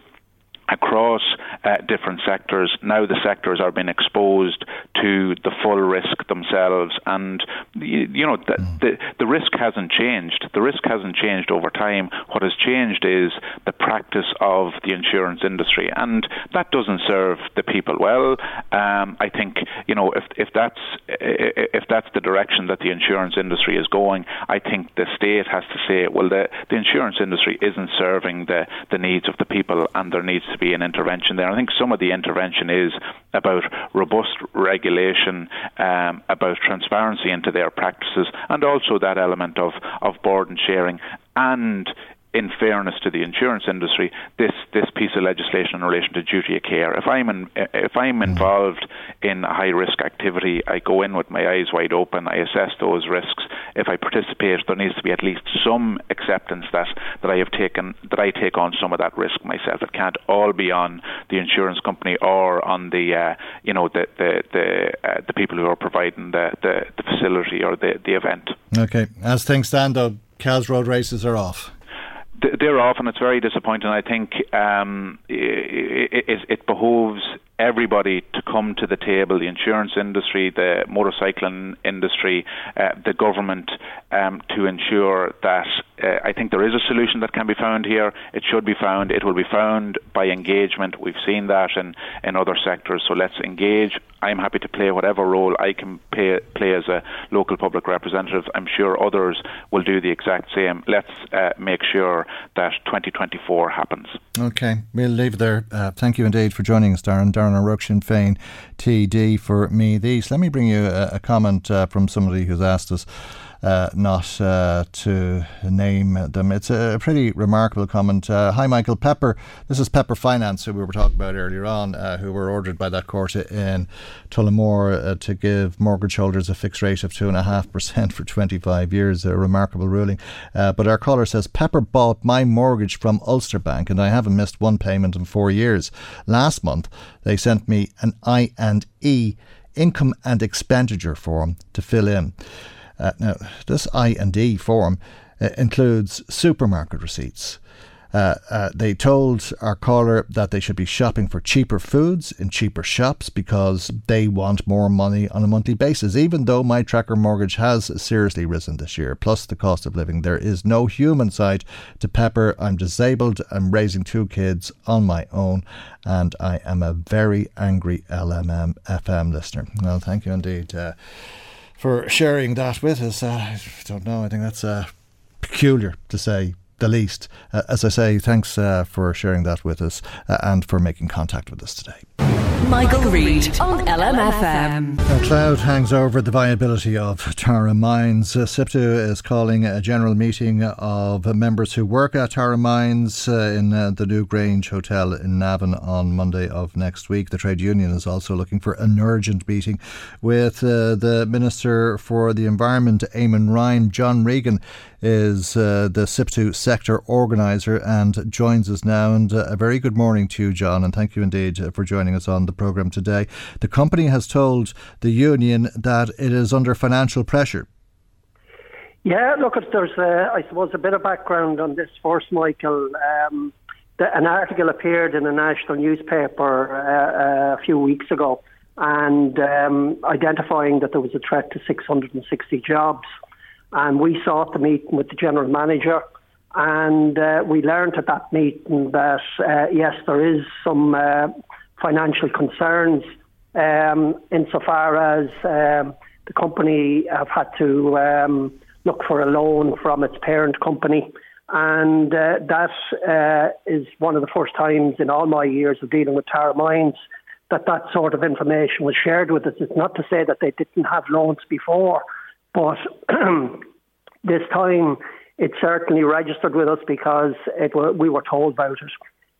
S12: across uh, different sectors. Now the sectors are being exposed to the full risk themselves, and you, you know the, the the risk hasn't changed. The risk hasn't changed over time. What has changed is the practice of the insurance industry, and that doesn't serve the people well. Um, I think you know if if that's if that's the direction that the insurance industry is going, I think the state has to say, well, the the insurance industry isn't serving the the needs of the people, and there needs to be an intervention there. I think some of the intervention is about robust regulation, um, about transparency into their practices, and also that element of, of burden sharing and in fairness to the insurance industry, this this piece of legislation in relation to duty of care. If I'm in, if I'm involved in a high risk activity, I go in with my eyes wide open. I assess those risks. If I participate, there needs to be at least some acceptance that that I have taken that I take on some of that risk myself. It can't all be on the insurance company or on the uh, you know the the the, uh, the people who are providing the, the, the facility or the the event.
S2: Okay, as things stand, though, Kells road races are off
S12: they're off, and it's very disappointing. I think um, it, it, it, behoves everybody to come to the table the insurance industry, the motorcycling industry, uh, the government um, to ensure that uh, I think there is a solution that can be found here. It should be found. It will be found by engagement. We've seen that in, in other sectors. So let's engage. I'm happy to play whatever role I can pay, play as a local public representative. I'm sure others will do the exact same. Let's uh, make sure that 2024 happens.
S2: Okay, we'll leave it there. Uh, thank you indeed for joining us, Darren. Darren O'Rourke, Sinn Féin, TD for Meath East. Let me bring you a, a comment uh, from somebody who's asked us. Uh, not uh, to name them. It's a pretty remarkable comment. Uh, hi, Michael Pepper. This is Pepper Finance, who we were talking about earlier on, uh, who were ordered by that court in Tullamore uh, to give mortgage holders a fixed rate of 2.5% for 25 years. A remarkable ruling. Uh, but our caller says Pepper bought my mortgage from Ulster Bank and I haven't missed one payment in four years. Last month, they sent me an I and E income and expenditure form to fill in. Uh, now, this I and D form uh, includes supermarket receipts. Uh, uh, they told our caller that they should be shopping for cheaper foods in cheaper shops because they want more money on a monthly basis. Even though my tracker mortgage has seriously risen this year, plus the cost of living, there is no human side to Pepper. I'm disabled. I'm raising two kids on my own, and I am a very angry LMM FM listener. Well, thank you indeed uh, for sharing that with us. Uh, I don't know. I think that's uh, peculiar to say the least. Uh, as I say, thanks uh, for sharing that with us uh, and for making contact with us today.
S5: Michael, Reade on LMFM.
S2: A cloud hangs over the viability of Tara Mines. Uh, SIPTU is calling a general meeting of members who work at Tara Mines uh, in uh, the Newgrange Hotel in Navan on Monday of next week. The trade union is also looking for an urgent meeting with uh, the Minister for the Environment, Eamon Ryan. John Regan is uh, the SIPTU sector organiser and joins us now. And uh, a very good morning to you, John, and thank you indeed for joining us on the programme today. The company has told the union that it is under financial pressure.
S13: Yeah, look, there's, uh, I suppose, a bit of background on this first, Michael. Um, the, an article appeared in a national newspaper uh, a few weeks ago and um, identifying that there was a threat to 660 jobs. And we sought the meeting with the general manager and uh, we learned at that meeting that uh, yes, there is some uh, financial concerns um, insofar as um, the company have had to um, look for a loan from its parent company. And uh, that uh, is one of the first times in all my years of dealing with Tara Mines that that sort of information was shared with us. It's not to say that they didn't have loans before, but <clears throat> this time it certainly registered with us because it, we were told about it.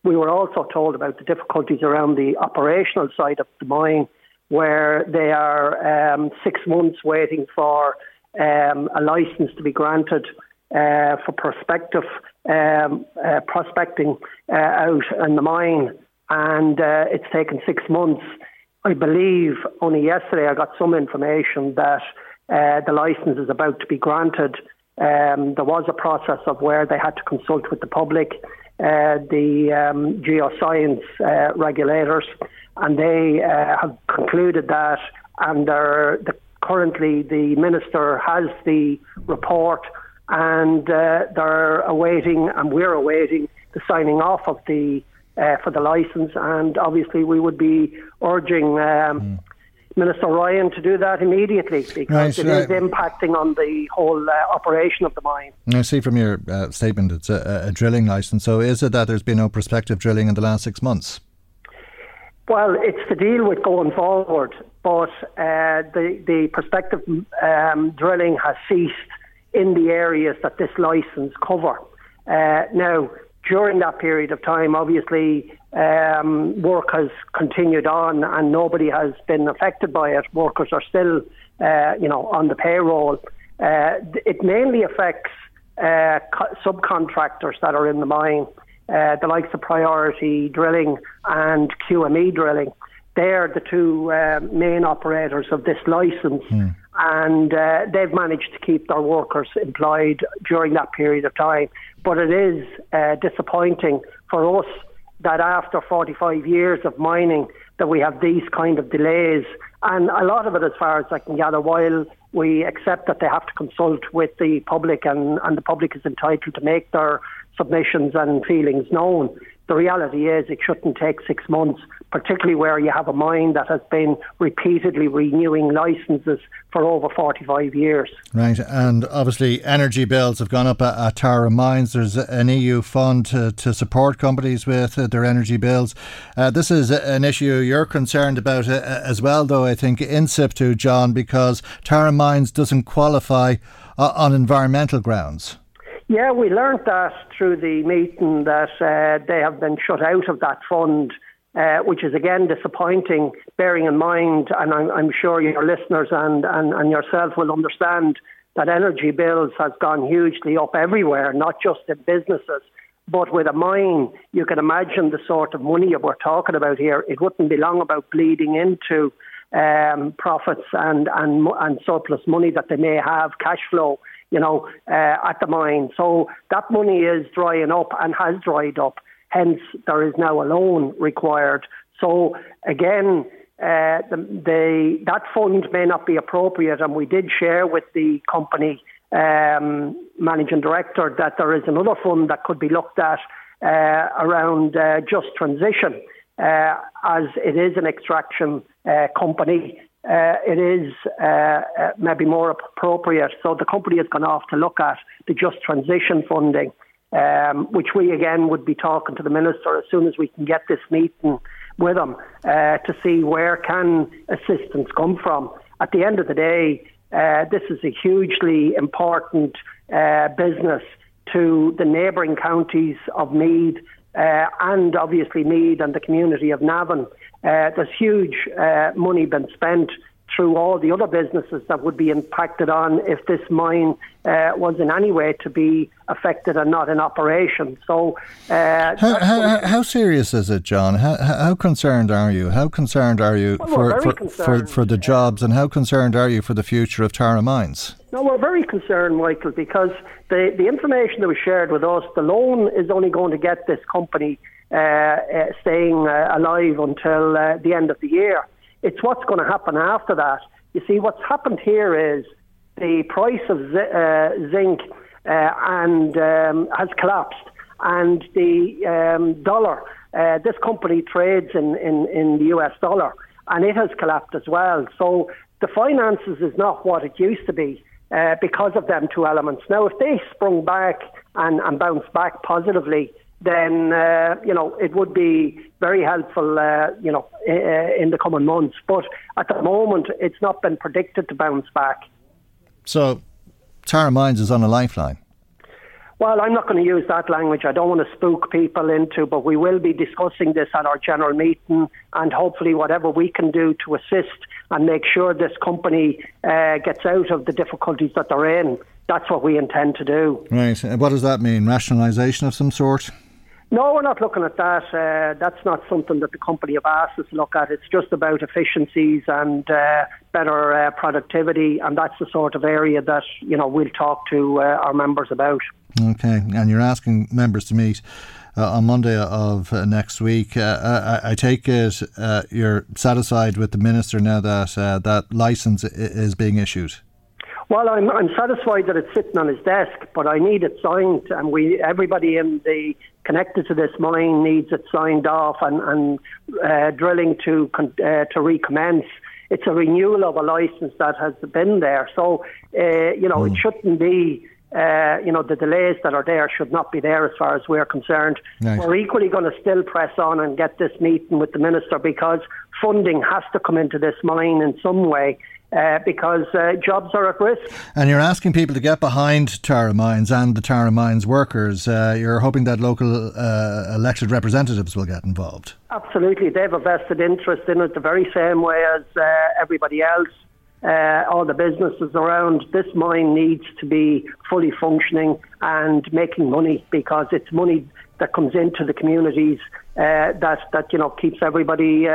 S13: We were also told about the difficulties around the operational side of the mine, where they are um, six months waiting for um, a license to be granted uh, for prospective um, uh, prospecting uh, out in the mine, and uh, it's taken six months. I believe only yesterday I got some information that uh, the license is about to be granted. Um, there was a process of where they had to consult with the public the um, geoscience uh, regulators, and they uh, have concluded that, and the, currently the minister has the report, and uh, they're awaiting, and we're awaiting the signing off of the uh, for the license, and obviously we would be urging. Um, mm Minister Ryan to do that immediately because right, it is impacting on the whole uh, operation of the mine.
S2: I see from your uh, statement it's a, a, drilling licence. So is it that there's been no prospective drilling in the last six months?
S13: Well, it's to deal with going forward, but uh, the the prospective um, drilling has ceased in the areas that this licence cover. Uh, now, during that period of time, obviously, um, work has continued on and nobody has been affected by it. Workers are still, uh, you know, on the payroll. Uh, it mainly affects uh, co- subcontractors that are in the mine, uh, the likes of Priority Drilling and QME Drilling. They're the two uh, main operators of this license. Mm and uh, they've managed to keep their workers employed during that period of time. But it is uh, disappointing for us that after 45 years of mining, that we have these kind of delays, and a lot of it, as far as I can gather, while we accept that they have to consult with the public and, and the public is entitled to make their submissions and feelings known. The reality is it shouldn't take six months, particularly where you have a mine that has been repeatedly renewing licenses for over 45 years.
S2: Right, and obviously energy bills have gone up at, at Tara Mines. There's an EU fund to, to support companies with uh, their energy bills. Uh, this is an issue you're concerned about uh, as well, though, I think, in SIPTU, John, because Tara Mines doesn't qualify uh, on environmental grounds.
S13: Yeah, we learned that through the meeting that uh, they have been shut out of that fund, uh, which is again disappointing, bearing in mind, and I'm, I'm sure your listeners and, and, and yourself will understand that energy bills has gone hugely up everywhere, not just in businesses. But with a mine, you can imagine the sort of money we're talking about here. It wouldn't be long about bleeding into um, profits and, and, and surplus money that they may have, cash flow you know, uh, at the mine. So that money is drying up and has dried up. Hence, there is now a loan required. So again, uh, the, the, that fund may not be appropriate, and we did share with the company um, managing director that there is another fund that could be looked at uh, around uh, just transition, uh, as it is an extraction uh, company. Uh, it is maybe more appropriate. So the company has gone off to look at the just transition funding, um, which we again would be talking to the minister as soon as we can get this meeting with him to see where can assistance come from. At the end of the day, uh, this is a hugely important uh, business to the neighbouring counties of uh, and obviously Meath and the community of Navan. Uh, there's huge uh, money been spent through all the other businesses that would be impacted on if this mine uh, was in any way to be affected and not in operation. So,
S2: uh, how, how, how, serious is it, John? How, how, concerned are you? How concerned are you
S13: well,
S2: for, for, for, for, the jobs, and how concerned are you for the future of Tara Mines?
S13: No, we're very concerned, Michael, because the, the information that was shared with us, the loan is only going to get this company uh, uh staying uh, alive until uh, the end of the year. It's what's going to happen after that. You see, what's happened here is the price of uh, zinc uh, and um, has collapsed, and the um, dollar. Uh, this company trades in, in, in the US dollar, and it has collapsed as well. So the finances is not what it used to be. Uh, because of them two elements. Now, if they sprung back and, and bounced back positively, then uh, you know it would be very helpful, uh, you know, in the coming months. But at the moment, it's not been predicted to bounce back.
S2: So, Tara Mines is on a lifeline.
S13: Well, I'm not going to use that language. I don't want to spook people into, but we will be discussing this at our general meeting, and hopefully, whatever we can do to assist and make sure this company uh, gets out of the difficulties that they're in, that's what we intend to do.
S2: Right. What does that mean? Rationalisation of some sort?
S13: No, we're not looking at that. Uh, that's not something that the company have asked us to look at. It's just about efficiencies and uh, better uh, productivity, and that's the sort of area that you know we'll talk to uh, our members about.
S2: Okay, and you're asking members to meet. Uh, on Monday of uh, next week. I, I, take it you're satisfied with the minister now that that license is being issued.
S13: Well, I'm, I'm satisfied that it's sitting on his desk, but I need it signed, and we everybody in the connected to this mine needs it signed off and, and uh, drilling to uh, to recommence. It's a renewal of a license that has been there, so uh, you know mm. it hmm. shouldn't be. Uh, you know the delays that are there should not be there as far as we're concerned. Nice. We're equally going to still press on and get this meeting with the minister because funding has to come into this mine in some way uh, because uh, jobs are at risk.
S2: And you're asking people to get behind Tara Mines and the Tara Mines workers. Uh, you're hoping that local uh, elected representatives will get involved.
S13: Absolutely. They have a vested interest in it the very same way as uh, everybody else. Uh, all the businesses around this mine needs to be fully functioning and making money because it's money that comes into the communities that that you know keeps everybody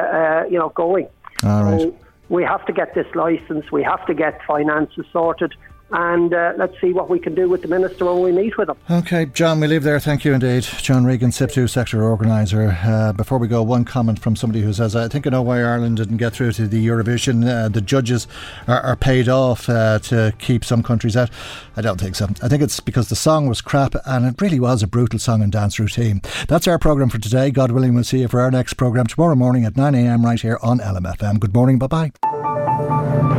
S13: you know going.
S2: All right. So,
S13: we have to get this license, we have to get finances sorted, and uh, let's see what we can do with the minister when we meet with him.
S2: Okay, John, we leave there. Thank you indeed. John Regan, SIPTU sector organiser. Uh, before we go, one comment from somebody who says, I think I know why Ireland didn't get through to the Eurovision. Uh, the judges are, are paid off uh, to keep some countries out. I don't think so. I think it's because the song was crap and it really was a brutal song and dance routine. That's our programme for today. God willing, we'll see you for our next programme tomorrow morning at 9am right here on LMFM. Good morning. Bye bye.